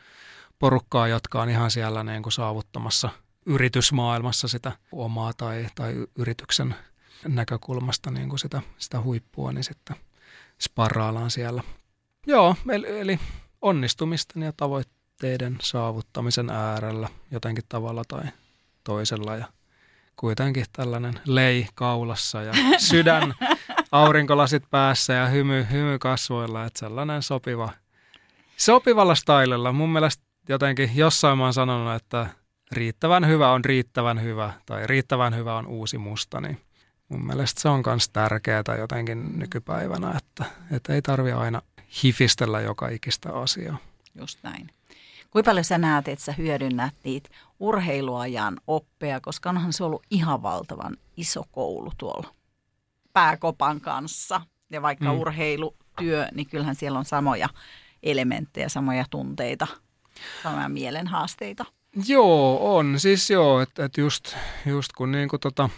porukkaa, jotka on ihan siellä niin kuin saavuttamassa yritysmaailmassa sitä omaa tai, tai yrityksen näkökulmasta niin kuin sitä, sitä huippua, niin sitten sparraillaan siellä. Joo, eli, eli onnistumisten ja tavoitteiden saavuttamisen äärellä jotenkin tavalla tai toisella ja kuitenkin tällainen lei kaulassa ja sydän aurinkolasit päässä ja hymy, hymy kasvoilla, että sellainen sopiva, sopivalla stylella. Mun mielestä jotenkin jossain mä oon sanonut, että riittävän hyvä on riittävän hyvä tai riittävän hyvä on uusi musta, niin mun mielestä se on myös tärkeää jotenkin nykypäivänä, että, että ei tarvi aina hifistellä joka ikistä asiaa. Just näin. Kuinka paljon sä näet, että sä hyödynnät niitä urheiluajan oppeja, koska onhan se ollut ihan valtavan iso koulu tuolla pääkopan kanssa. Ja vaikka mm. urheilutyö, niin kyllähän siellä on samoja elementtejä, samoja tunteita, samoja mielenhaasteita. Joo, on. Siis joo, että et just, just kun niinku tota,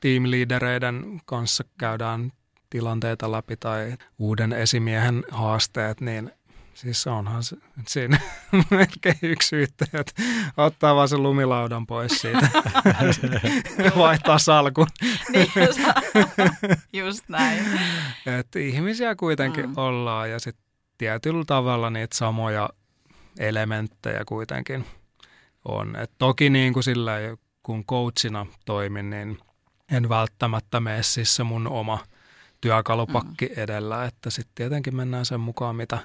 tiimiliidereiden kanssa käydään tilanteita läpi tai uuden esimiehen haasteet, niin siis onhan se, siinä melkein yksi syyttäjä, että ottaa vaan sen lumilaudan pois siitä vaihtaa salkun. niin, just, just näin. Et ihmisiä kuitenkin mm. ollaan ja sitten tietyllä tavalla niitä samoja elementtejä kuitenkin on. Et toki niin kuin sillä kun coachina toimin, niin en välttämättä mene siis se mun oma – työkalupakki mm. edellä, että sitten tietenkin mennään sen mukaan, mitä,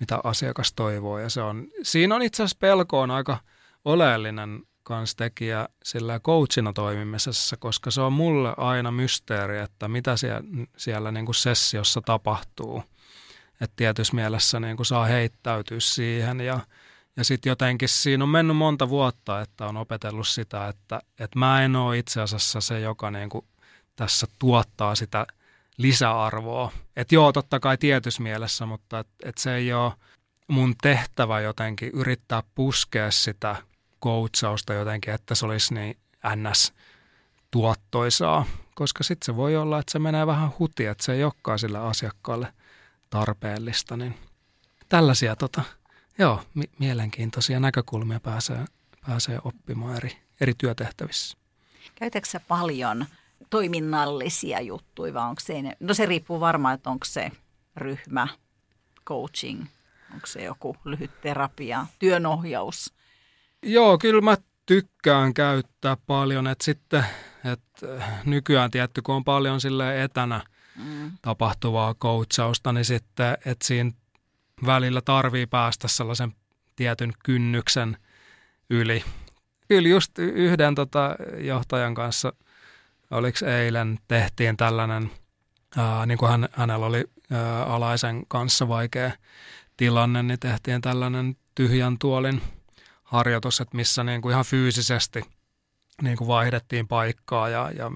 mitä asiakas toivoo. Ja se on, siinä on itse asiassa pelko on aika oleellinen kans tekijä sillä coachina toimimisessa, koska se on mulle aina mysteeri, että mitä siellä, siellä niin kuin sessiossa tapahtuu. Että tietyssä mielessä niin kuin saa heittäytyä siihen ja, ja sitten jotenkin siinä on mennyt monta vuotta, että on opetellut sitä, että, että mä en ole itse asiassa se, joka niin kuin tässä tuottaa sitä – lisäarvoa. Että joo, totta kai tietyssä mielessä, mutta et, et se ei ole mun tehtävä jotenkin yrittää puskea sitä coachausta jotenkin, että se olisi niin ns tuottoisaa, koska sitten se voi olla, että se menee vähän huti, että se ei olekaan sille asiakkaalle tarpeellista, niin tällaisia tota, joo, mi- mielenkiintoisia näkökulmia pääsee, pääsee oppimaan eri, eri työtehtävissä. Käytätkö paljon toiminnallisia juttuja vai onko se, no se riippuu varmaan, että onko se ryhmä, coaching, onko se joku lyhyt terapia, työnohjaus? Joo, kyllä mä tykkään käyttää paljon, että sitten että nykyään tietty, kun on paljon sille etänä mm. tapahtuvaa coachausta, niin sitten, että siinä välillä tarvii päästä sellaisen tietyn kynnyksen yli. Kyllä just yhden tota johtajan kanssa – oliko eilen, tehtiin tällainen, ää, niin kuin hän, hänellä oli ää, alaisen kanssa vaikea tilanne, niin tehtiin tällainen tyhjän tuolin harjoitus, että missä niin kuin ihan fyysisesti niin kuin vaihdettiin paikkaa ja, ja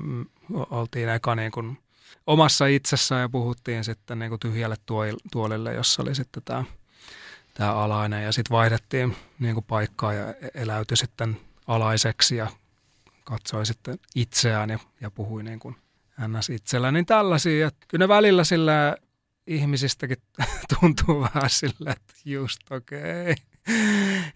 oltiin eka niin kuin omassa itsessään ja puhuttiin sitten niin kuin tyhjälle tuolille, jossa oli sitten tämä, tämä alainen ja sitten vaihdettiin niin kuin paikkaa ja eläytyi sitten alaiseksi ja katsoi sitten itseään ja, ja puhui niin kuin ns. itsellä. Niin tällaisia, että kyllä ne välillä sillä ihmisistäkin tuntuu vähän sillä, että just okei. Okay.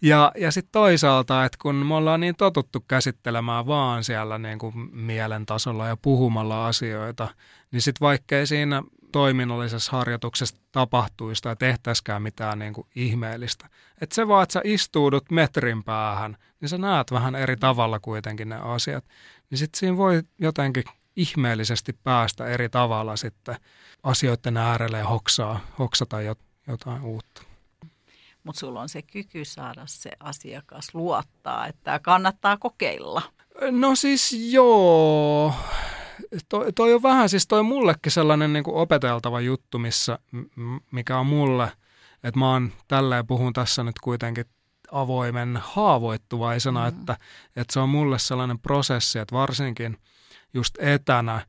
Ja, ja sitten toisaalta, että kun me ollaan niin totuttu käsittelemään vaan siellä niin kuin mielen tasolla ja puhumalla asioita, niin sitten vaikkei siinä toiminnallisessa harjoituksessa tapahtuisi tai tehtäisikään mitään niin kuin ihmeellistä. Että se vaan, että sä istuudut metrin päähän, niin sä näet vähän eri tavalla kuitenkin ne asiat. Niin sitten siinä voi jotenkin ihmeellisesti päästä eri tavalla sitten asioiden äärelle ja hoksaa, hoksata jotain uutta. Mutta sulla on se kyky saada se asiakas luottaa, että kannattaa kokeilla. No siis joo. Toi, toi on vähän, siis toi mullekin sellainen niin kuin opeteltava juttu, missä, mikä on mulle, että mä oon tälleen puhun tässä nyt kuitenkin avoimen haavoittuvaisena, mm. että, että se on mulle sellainen prosessi, että varsinkin just etänä,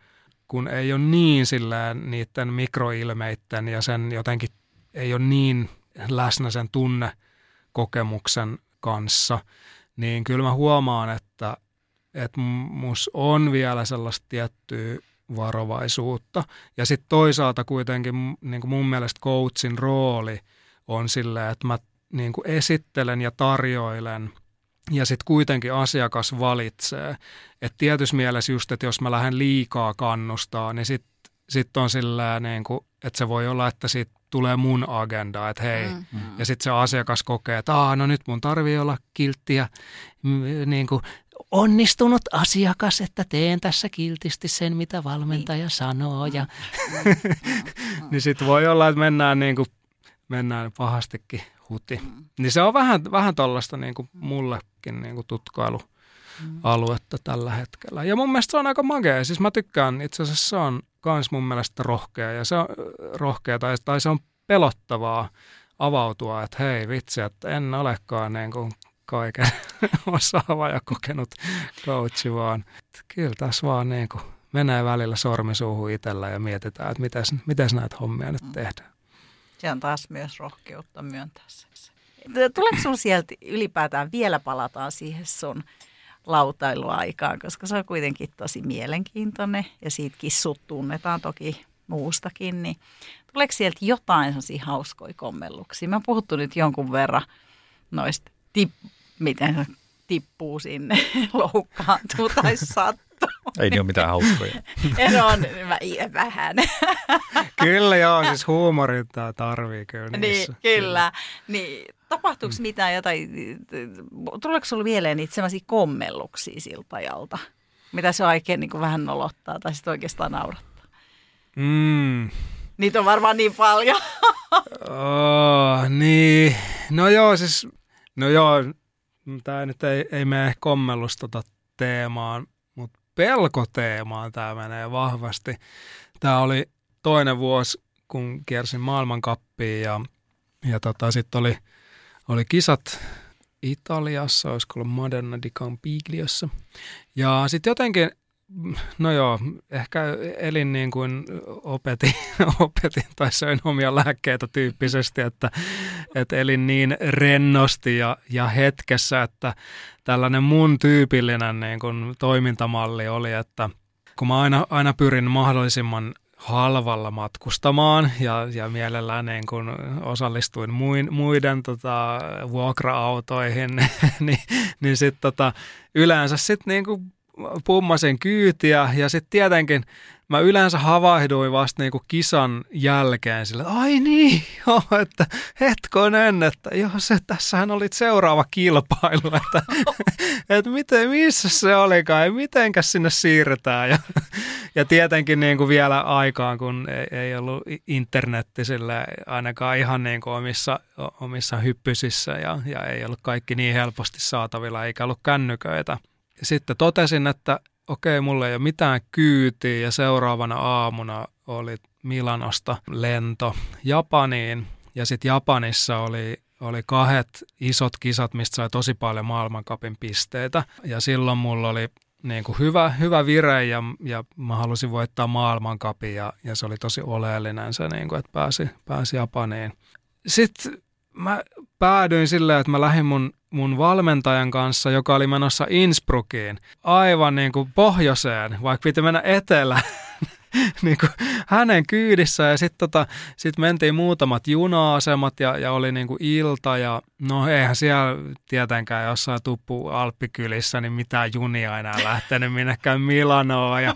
kun ei ole niin silleen niiden mikroilmeiden ja sen jotenkin ei ole niin läsnä sen tunnekokemuksen kanssa, niin kyllä mä huomaan, että, että mus on vielä sellaista tiettyä varovaisuutta. Ja sitten toisaalta kuitenkin niin kuin mun mielestä coachin rooli on sillä, että mä niin kuin esittelen ja tarjoilen ja sitten kuitenkin asiakas valitsee. Että tietyssä mielessä just, että jos mä lähden liikaa kannustaa, niin sitten sit on sillä niin kuin, että se voi olla, että siitä tulee mun agenda, että hei. Mm. mm. Ja sitten se asiakas kokee, että Aa, no nyt mun tarvii olla kiltti ja niin kuin, onnistunut asiakas, että teen tässä kiltisti sen, mitä valmentaja niin. sanoo. Ja niin sitten voi olla, että mennään, niin kuin, mennään pahastikin huti. Mm. Niin se on vähän, vähän tuollaista niin kuin mullekin niin kuin tutkailu aluetta tällä hetkellä. Ja mun mielestä se on aika magea. Siis mä tykkään, itse asiassa se on kans mun mielestä rohkea ja se on rohkea tai, tai se on pelottavaa avautua, että hei vitsi, että en olekaan niin kuin kaiken osaava ja kokenut coachi, vaan kyllä tässä vaan niin kuin menee välillä sormi suuhun itsellä ja mietitään, että miten näitä hommia nyt mm. tehdään. Se on taas myös rohkeutta myöntää se. Tuleeko sinulla sieltä ylipäätään vielä palataan siihen sun lautailuaikaan, koska se on kuitenkin tosi mielenkiintoinen ja siitäkin sut tunnetaan toki muustakin, niin tuleeko sieltä jotain sellaisia hauskoja kommelluksia? Mä oon puhuttu nyt jonkun verran noista, tip, miten se tippuu sinne, loukkaantuu tai sattuu. Ei ne ole mitään hauskoja. no on, mä vähän. kyllä joo, siis huumorit tarvii kyllä niissä. Niin, kyllä. Niin, tapahtuuko mm. mitään jotain, tuleeko sinulle mieleen niitä sellaisia kommelluksia siltä ajalta? Mitä se oikein niin kuin vähän nolottaa tai sitten oikeastaan naurattaa? Mm. Niitä on varmaan niin paljon. oh, niin, no joo siis, no joo, tämä nyt ei, ei mene kommellusta tota teemaan, mutta pelkoteemaan tämä menee vahvasti. Tämä oli toinen vuosi, kun kiersin maailmankappiin ja, ja tota, sitten oli – oli kisat Italiassa, olisiko ollut Moderna di Campigliossa. Ja sitten jotenkin, no joo, ehkä elin niin kuin opetin, opetin tai söin omia lääkkeitä tyyppisesti, että, että elin niin rennosti ja, ja hetkessä, että tällainen mun tyypillinen niin kuin toimintamalli oli, että kun mä aina, aina pyrin mahdollisimman halvalla matkustamaan ja, ja mielellään niin kun osallistuin muin, muiden tota, vuokra-autoihin, niin, niin sitten tota, yleensä sitten niin pummasin kyytiä ja sitten tietenkin mä yleensä havahduin vasta niinku kisan jälkeen sille, että ai niin, joo, että hetkonen, että joo, se, tässähän oli seuraava kilpailu, että, että miten, missä se olikaan ja mitenkäs sinne siirretään. Ja, ja tietenkin niin kuin vielä aikaan, kun ei, ei ollut internetti sille ainakaan ihan niin kuin omissa, omissa hyppysissä ja, ja ei ollut kaikki niin helposti saatavilla eikä ollut kännyköitä. Sitten totesin, että okei, mulla ei ole mitään kyytiä ja seuraavana aamuna oli Milanosta lento Japaniin ja sitten Japanissa oli, oli kahdet isot kisat, mistä sai tosi paljon maailmankapin pisteitä ja silloin mulla oli niin kuin hyvä, hyvä vire ja, ja mä halusin voittaa maailmankapin ja, ja se oli tosi oleellinen se, niin kuin, että pääsi, pääsi Japaniin. Sitten mä päädyin silleen, että mä lähdin mun, mun valmentajan kanssa, joka oli menossa Innsbruckiin, aivan niin kuin pohjoiseen, vaikka piti mennä etelään. niin kuin hänen kyydissä ja sitten tota, sit mentiin muutamat juna-asemat ja, ja oli niin kuin ilta ja no eihän siellä tietenkään jossain tuppu Alppikylissä niin mitään junia enää lähtenyt minnekään Milanoon ja,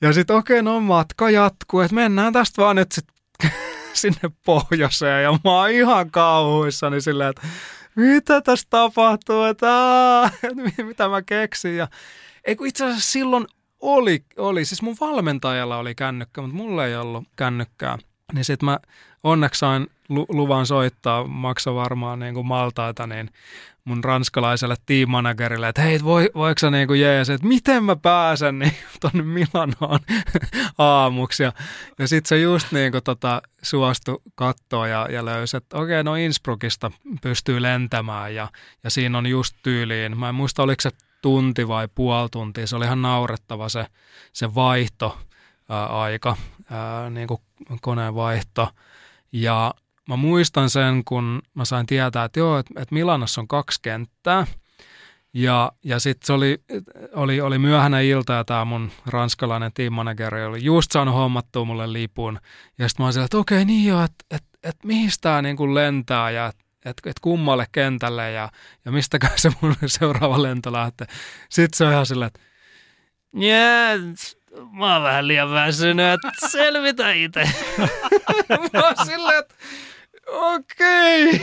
ja sitten okei okay, no matka jatkuu, että mennään tästä vaan nyt sitten sinne pohjoiseen ja mä oon ihan kauhuissani silleen, että mitä tässä tapahtuu, että, mitä mä keksin ja ei itse asiassa silloin oli, oli. Siis mun valmentajalla oli kännykkä, mutta mulla ei ollut kännykkää. Niin sit mä onneksi sain lu- luvan soittaa, maksa varmaan niin kuin maltaita, niin mun ranskalaiselle teammanagerille, että hei, voi, voiko sä niin kuin jees, että miten mä pääsen niin tonne Milanoon aamuksi. Ja, ja sitten se just niin kuin tota, suostui kattoa ja, ja löysi, että okei, no Innsbruckista pystyy lentämään ja, ja siinä on just tyyliin, mä en muista oliko se tunti vai puoli tuntia. Se oli ihan naurettava se, se vaihto aika, ää, niin kuin koneen vaihto. Ja mä muistan sen, kun mä sain tietää, että joo, että, että Milanossa on kaksi kenttää. Ja, ja sitten se oli, oli, oli myöhäinen ilta ja tämä mun ranskalainen team manageri oli just saanut hommattua mulle lipun. Ja sitten mä olin että okei, niin joo, että et, et, mihin tämä niinku lentää ja että et kummalle kentälle ja, ja mistäkään se mun seuraava lento lähtee. Sitten se on ihan silleen, että mä oon vähän liian väsynyt, että selvitä itse. mä oon silleen, että okei. Okay.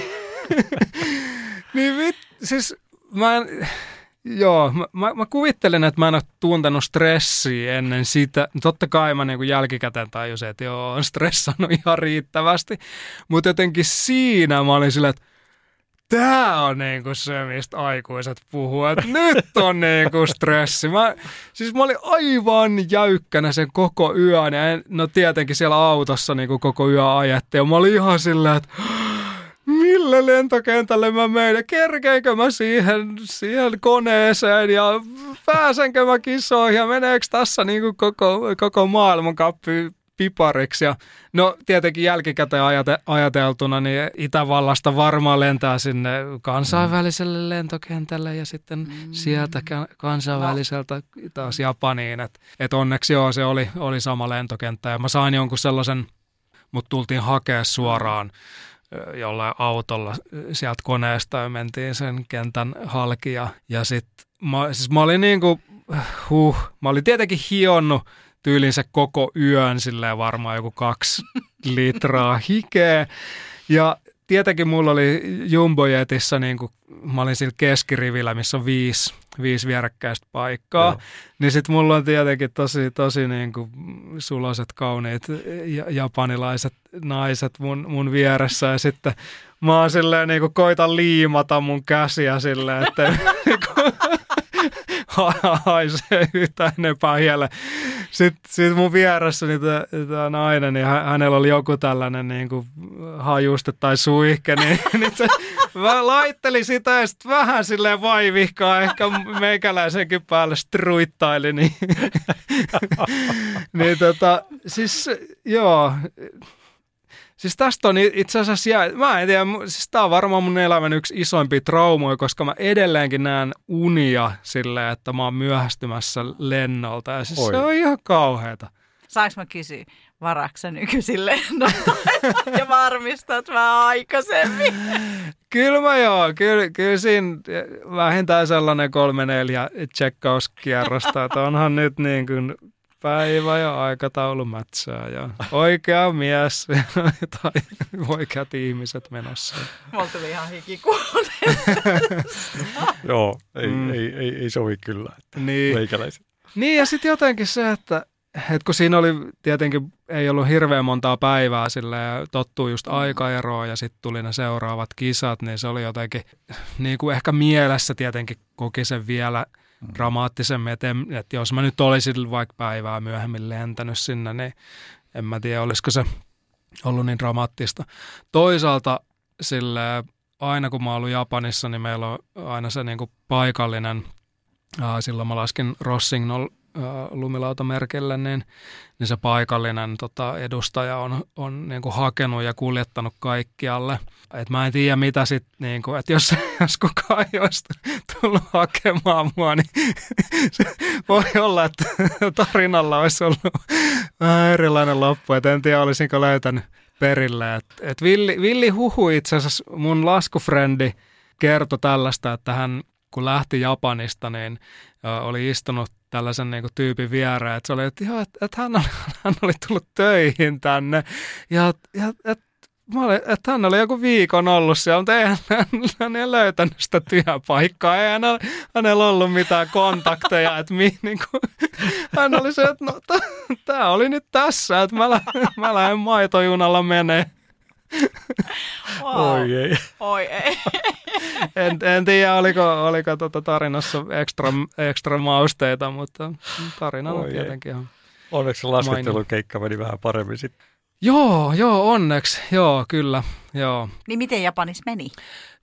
niin vit, siis mä en, Joo, mä, mä, mä kuvittelen, että mä en ole tuntenut stressiä ennen sitä. Totta kai mä niin jälkikäteen tajusin, että joo, on stressannut ihan riittävästi. Mutta jotenkin siinä mä olin silleen, että Tämä on niinku se, mistä aikuiset puhuu, että nyt on niinku stressi. Mä, siis mä olin aivan jäykkänä sen koko yön ja en, no tietenkin siellä autossa niinku koko yö ajettiin. Ja mä olin ihan silleen, että mille lentokentälle mä menen, kerkeekö mä siihen, siihen koneeseen ja pääsenkö mä kisoihin ja meneekö tässä niinku koko, koko maailmankappi pipariksi. Ja no tietenkin jälkikäteen ajate, ajateltuna, niin Itävallasta varmaan lentää sinne kansainväliselle mm. lentokentälle ja sitten mm. sieltä kansainväliseltä taas Japaniin. Että et onneksi joo, se oli, oli sama lentokenttä ja mä sain jonkun sellaisen, mutta tultiin hakea suoraan jollain autolla sieltä koneesta ja mentiin sen kentän halki ja, ja sitten mä, siis mä olin niin kuin, huh, mä olin tietenkin hionnut tyylinsä koko yön silleen varmaan joku kaksi litraa hikeä. Ja tietenkin mulla oli Jumbojetissä, niin kuin, mä olin sillä keskirivillä, missä on viisi, viisi vierekkäistä paikkaa. Joo. Niin sitten mulla on tietenkin tosi, tosi niin kuin suloset, kauniit japanilaiset naiset mun, mun vieressä. Ja sitten mä oon silleen niin kuin koitan liimata mun käsiä silleen, että niin kuin, haisee yhtään enempää hielle. Sitten sit mun vieressä niin tämä nainen, niin hänellä oli joku tällainen niin kuin hajuste tai suihke, niin, niin se laitteli sitä ja sitten vähän silleen vaivihkaa, ehkä meikäläisenkin päälle struittaili. Niin, niin tota, siis joo, Siis tästä on itse asiassa, jää, mä en tiedä, siis tää on varmaan mun elämän yksi isoimpia traumoja, koska mä edelleenkin näen unia silleen, että mä oon myöhästymässä lennolta ja siis Oi. se on ihan kauheata. Saanko mä kysyä, varaksa nykyisin lennolta ja varmistat vähän aikaisemmin? Kyllä mä joo, kyllä, kyllä siinä vähintään sellainen kolme neljä checkauskierrosta, että onhan nyt niin kuin päivä ja aikataulu mätsää ja oikea mies tai oikeat ihmiset menossa. Mulla tuli ihan hikikuone. Joo, ei, mm. ei, ei, ei sovi kyllä. Että niin. Niin ja sitten jotenkin se, että, että kun siinä oli tietenkin, ei ollut hirveän montaa päivää sille ja tottuu just aikaeroa ja sitten tuli ne seuraavat kisat, niin se oli jotenkin niin kuin ehkä mielessä tietenkin koki sen vielä – dramaattisemmin, että, että jos mä nyt olisin vaikka päivää myöhemmin lentänyt sinne, niin en mä tiedä, olisiko se ollut niin dramaattista. Toisaalta sille aina kun mä oon ollut Japanissa, niin meillä on aina se niin kuin paikallinen ää, silloin mä laskin Rossignol lumilautamerkille, niin, niin se paikallinen tota, edustaja on, on niin kuin hakenut ja kuljettanut kaikkialle. Et mä en tiedä mitä sitten, niin kuin, että jos, jos kukaan ei olisi tullut hakemaan mua, niin se voi olla, että tarinalla olisi ollut vähän erilainen loppu. Et en tiedä, olisinko löytänyt perille. Et, et Villi, Villi Huhu itse asiassa, mun laskufrendi, kertoi tällaista, että hän kun lähti Japanista, niin oli istunut tällaisen niin kuin, tyypin viereen, että se oli, että, joo, että, että hän, oli, hän oli tullut töihin tänne ja, ja että olin, että hän oli joku viikon ollut siellä, mutta ei hän, hän ei löytänyt sitä työpaikkaa. Ei hänellä, hänellä ollut mitään kontakteja. Että mi, niin kuin, hän oli se, että no, tämä oli nyt tässä, että mä, mä lähden maitojunalla menee. Wow. Oi ei. Oi ei. en, en tiedä, oliko, oliko tuota tarinassa ekstra, ekstra mausteita, mutta tarina on tietenkin ihan Onneksi se laskettelukeikka meni vähän paremmin sitten. Joo, joo, onneksi. Joo, kyllä. Joo. Niin miten Japanis meni?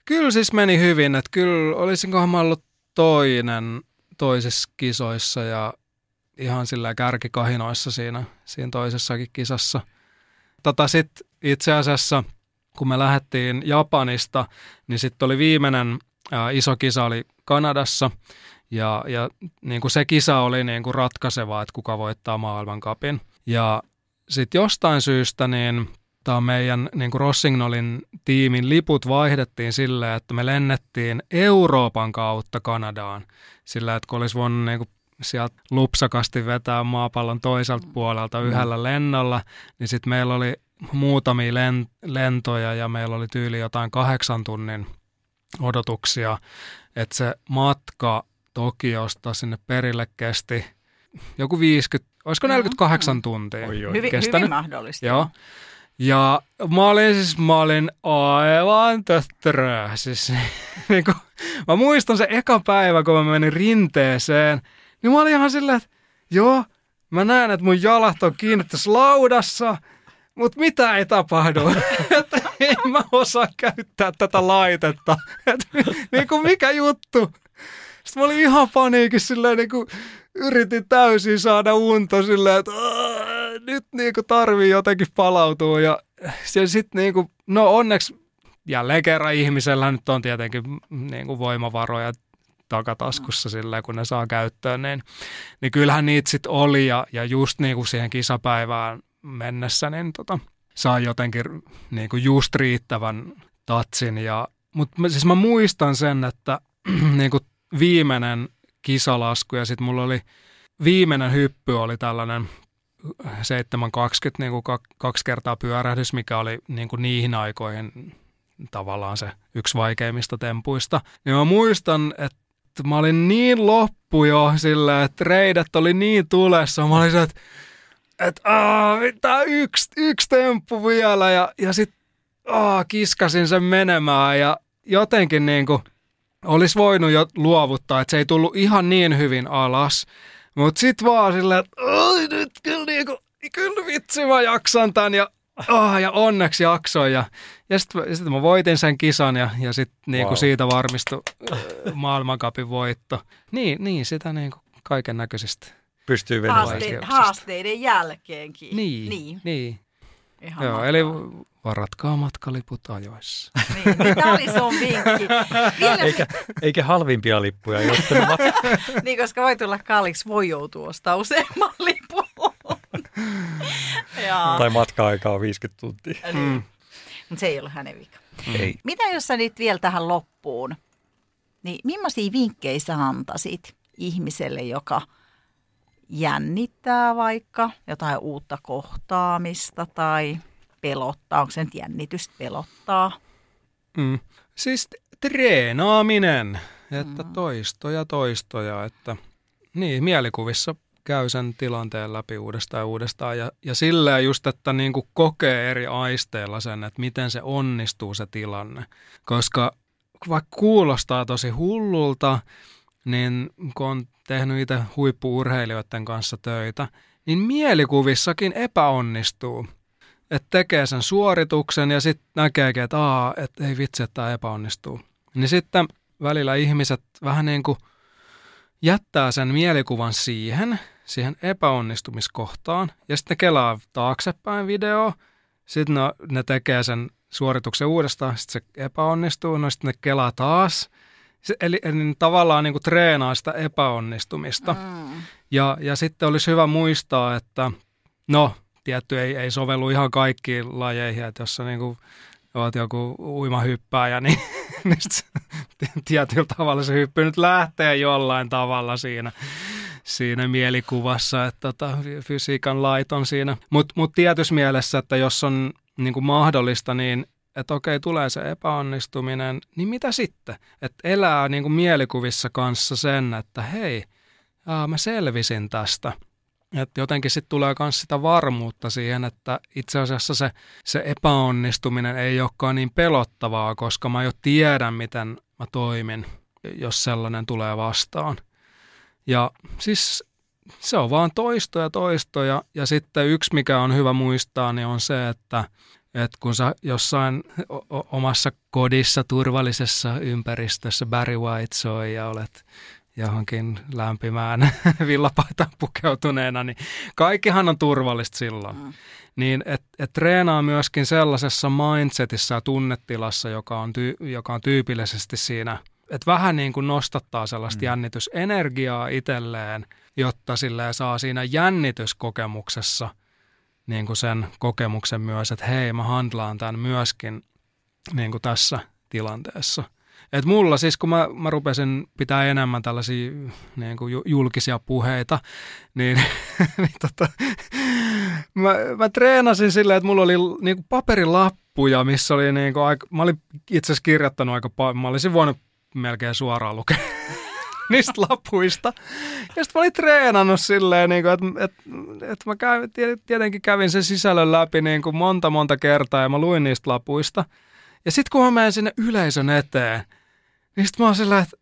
Kyllä siis meni hyvin, että kyllä olisinkohan mä ollut toinen toisissa kisoissa ja ihan sillä kärkikahinoissa siinä, siinä toisessakin kisassa. Tota sit itse asiassa, kun me lähdettiin Japanista, niin sitten oli viimeinen ää, iso kisa oli Kanadassa ja, ja niin kuin se kisa oli niin kuin ratkaiseva, että kuka voittaa maailmankapin. Ja sitten jostain syystä niin tämä meidän niin kuin Rossignolin tiimin liput vaihdettiin silleen, että me lennettiin Euroopan kautta Kanadaan. Sillä, että kun olisi voinut niin kuin sieltä lupsakasti vetää maapallon toiselta puolelta mm. yhdellä lennolla, niin sitten meillä oli muutamia lentoja ja meillä oli tyyli jotain kahdeksan tunnin odotuksia, että se matka Tokiosta sinne perille kesti joku 50, olisiko 48 tuntia oi, oi. Hyvin, kestänyt. hyvin mahdollista. Joo. Ja mä olin siis, mä olin aivan töttörö. Siis, niin kuin, mä muistan se eka päivä, kun mä menin rinteeseen, niin mä olin ihan silleen, että joo, mä näen, että mun jalat on kiinni tässä laudassa, mutta mitä ei tapahdu? että en mä osaa käyttää tätä laitetta. Et, niin kuin mikä juttu? Sitten mä olin ihan paniikissa silleen, niin kuin yritin täysin saada unta silleen, että nyt niin kuin tarvii jotenkin palautua. Ja, ja sitten niin kuin, no onneksi jälleen kerran ihmisellä nyt on tietenkin niin kuin voimavaroja takataskussa sillä kun ne saa käyttöön, niin, niin kyllähän niitä sitten oli ja, ja just niin kuin siihen kisapäivään mennessä, niin tota, saa jotenkin niin kuin just riittävän tatsin. Ja, mutta siis mä muistan sen, että niin kuin viimeinen kisalasku ja sitten mulla oli viimeinen hyppy oli tällainen 720 niin kuin kaksi kertaa pyörähdys, mikä oli niin kuin niihin aikoihin tavallaan se yksi vaikeimmista tempuista. Niin mä muistan, että mä olin niin loppu jo sillä, että reidet oli niin tulessa. Mä olin se, että että tämä yksi, yksi temppu vielä ja, ja sitten kiskasin sen menemään ja jotenkin niin kuin olisi voinut jo luovuttaa, että se ei tullut ihan niin hyvin alas. Mutta sitten vaan silleen, että nyt kyllä, niinku, kyllä vitsi mä jaksan tämän ja, oh, ja onneksi jaksoin. Ja, ja sitten sit mä voitin sen kisan ja, ja sitten niinku wow. siitä varmistui maailmankapin voitto. Niin, niin sitä niinku kaiken näköisesti. Pystyy Haaste, haasteiden jälkeenkin. Niin, niin. niin. Ihan Joo, eli varatkaa matkaliput ajoissa. Niin, niin tämä oli sun vinkki. eikä, eikä halvimpia lippuja, jotta Niin, koska voi tulla kalliiksi, voi joutua ostaa useamman lipun. tai matka-aika on 50 tuntia. Mm. Mutta se ei ollut hänen vika. Mm. Ei. Mitä jos sä nyt vielä tähän loppuun, niin millaisia vinkkejä sä antaisit ihmiselle, joka – jännittää vaikka jotain uutta kohtaamista tai pelottaa. Onko se nyt jännitystä pelottaa? Mm. Siis treenaaminen, että mm. toistoja toistoja, että niin, mielikuvissa käy sen tilanteen läpi uudestaan ja uudestaan. Ja, ja sillä just, että niin kuin kokee eri aisteilla sen, että miten se onnistuu se tilanne. Koska vaikka kuulostaa tosi hullulta, niin kun on tehnyt itse huippuurheilijoiden kanssa töitä, niin mielikuvissakin epäonnistuu. Että tekee sen suorituksen ja sitten näkeekin, että aa, et ei vitsi, että tämä epäonnistuu. Niin sitten välillä ihmiset vähän niin kuin jättää sen mielikuvan siihen, siihen epäonnistumiskohtaan, ja sitten kelaa taaksepäin video, sitten ne, ne tekee sen suorituksen uudestaan, sitten se epäonnistuu, no sitten ne kelaa taas, se, eli, eli tavallaan niin kuin treenaa sitä epäonnistumista. Mm. Ja, ja sitten olisi hyvä muistaa, että no, tietty ei, ei sovellu ihan kaikkiin lajeihin, että jos sä niin kuin oot joku uimahyppääjä, niin, niin tietyllä tavalla se hyppy nyt lähtee jollain tavalla siinä, siinä mielikuvassa, että tota, fysiikan lait on siinä. Mutta mut tietyssä mielessä, että jos on niin kuin mahdollista, niin että okei, tulee se epäonnistuminen, niin mitä sitten? Että elää niin kuin mielikuvissa kanssa sen, että hei, aa, mä selvisin tästä – että jotenkin sitten tulee myös sitä varmuutta siihen, että itse asiassa se, se epäonnistuminen ei olekaan niin pelottavaa, koska mä jo tiedän, miten mä toimin, jos sellainen tulee vastaan. Ja siis se on vaan toistoja toistoja. Ja sitten yksi, mikä on hyvä muistaa, niin on se, että, että kun sä jossain omassa kodissa, turvallisessa ympäristössä Barry White soi ja olet johonkin lämpimään villapaitaan pukeutuneena, niin kaikkihan on turvallista silloin. Mm. Niin et, et treenaa myöskin sellaisessa mindsetissä ja tunnetilassa, joka on, tyy, joka on tyypillisesti siinä, että vähän niin kuin nostattaa sellaista mm. jännitysenergiaa itselleen, jotta sille saa siinä jännityskokemuksessa niin kuin sen kokemuksen myös, että hei mä handlaan tämän myöskin niin kuin tässä tilanteessa – et mulla siis, kun mä, mä rupesin pitää enemmän tällaisia niin kuin julkisia puheita, niin, niin tota, mä, mä treenasin silleen, että mulla oli niin kuin paperilappuja, missä oli niin kuin aika, mä olin itse asiassa kirjoittanut aika paljon, mä olisin voinut melkein suoraan lukea niistä lapuista. Ja sitten mä olin treenannut silleen, niin että, että, että mä kävin, tietenkin kävin sen sisällön läpi niin kuin monta monta kertaa ja mä luin niistä lapuista. Ja sitten kun mä menen sinne yleisön eteen, niin sitten mä oon sillä, että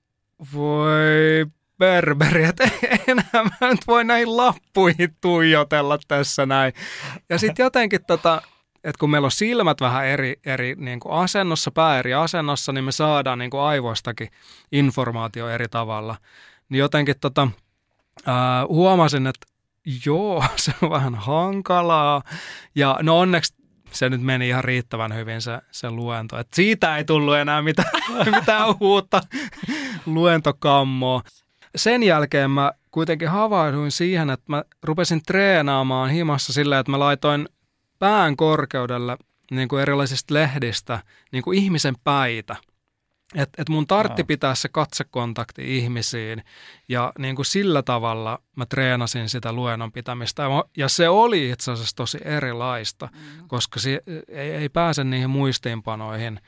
voi berberi, että enää mä nyt voi näihin lappuihin tuijotella tässä näin. Ja sitten jotenkin tota, että kun meillä on silmät vähän eri, eri niin kuin asennossa, pää eri asennossa, niin me saadaan niin kuin aivoistakin informaatio eri tavalla. Niin jotenkin tota, ää, huomasin, että joo, se on vähän hankalaa. Ja no onneksi se nyt meni ihan riittävän hyvin se, se luento. Et siitä ei tullut enää mitään, mitään uutta luentokammoa. Sen jälkeen mä kuitenkin havahduin siihen, että mä rupesin treenaamaan himassa sillä, että mä laitoin pään korkeudelle niin kuin erilaisista lehdistä niin kuin ihmisen päitä – että et mun tartti pitää se katsekontakti ihmisiin ja niin kuin sillä tavalla mä treenasin sitä luennon pitämistä. Ja se oli itse asiassa tosi erilaista, mm. koska se ei, ei pääse niihin muistiinpanoihin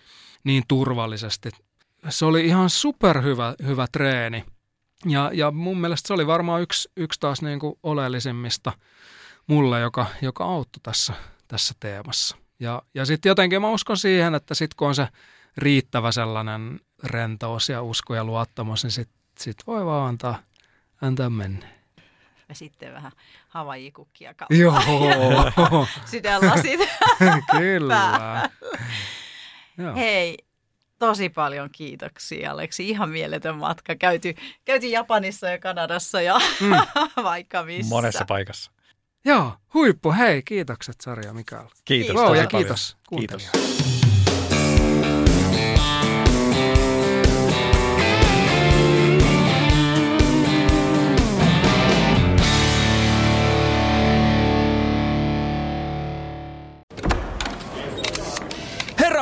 niin turvallisesti. Se oli ihan superhyvä hyvä treeni. Ja, ja mun mielestä se oli varmaan yksi, yksi taas niin kuin oleellisimmista mulle, joka, joka auttoi tässä, tässä teemassa. Ja, ja sitten jotenkin mä uskon siihen, että sitten kun on se – riittävä sellainen rentous ja usko ja luottamus, niin sitten sit voi vaan antaa, antaa mennä. Ja sitten vähän havajikukkia kautta. Joo. Sydänlasit. Kyllä. Joo. Hei, tosi paljon kiitoksia Aleksi. Ihan mieletön matka. Käyty, käyty Japanissa ja Kanadassa ja mm. vaikka missä. Monessa paikassa. Joo, huippu. Hei, kiitokset Sarja Mikael. Kiitos. Kiitos. ja kiitos. Kiitos.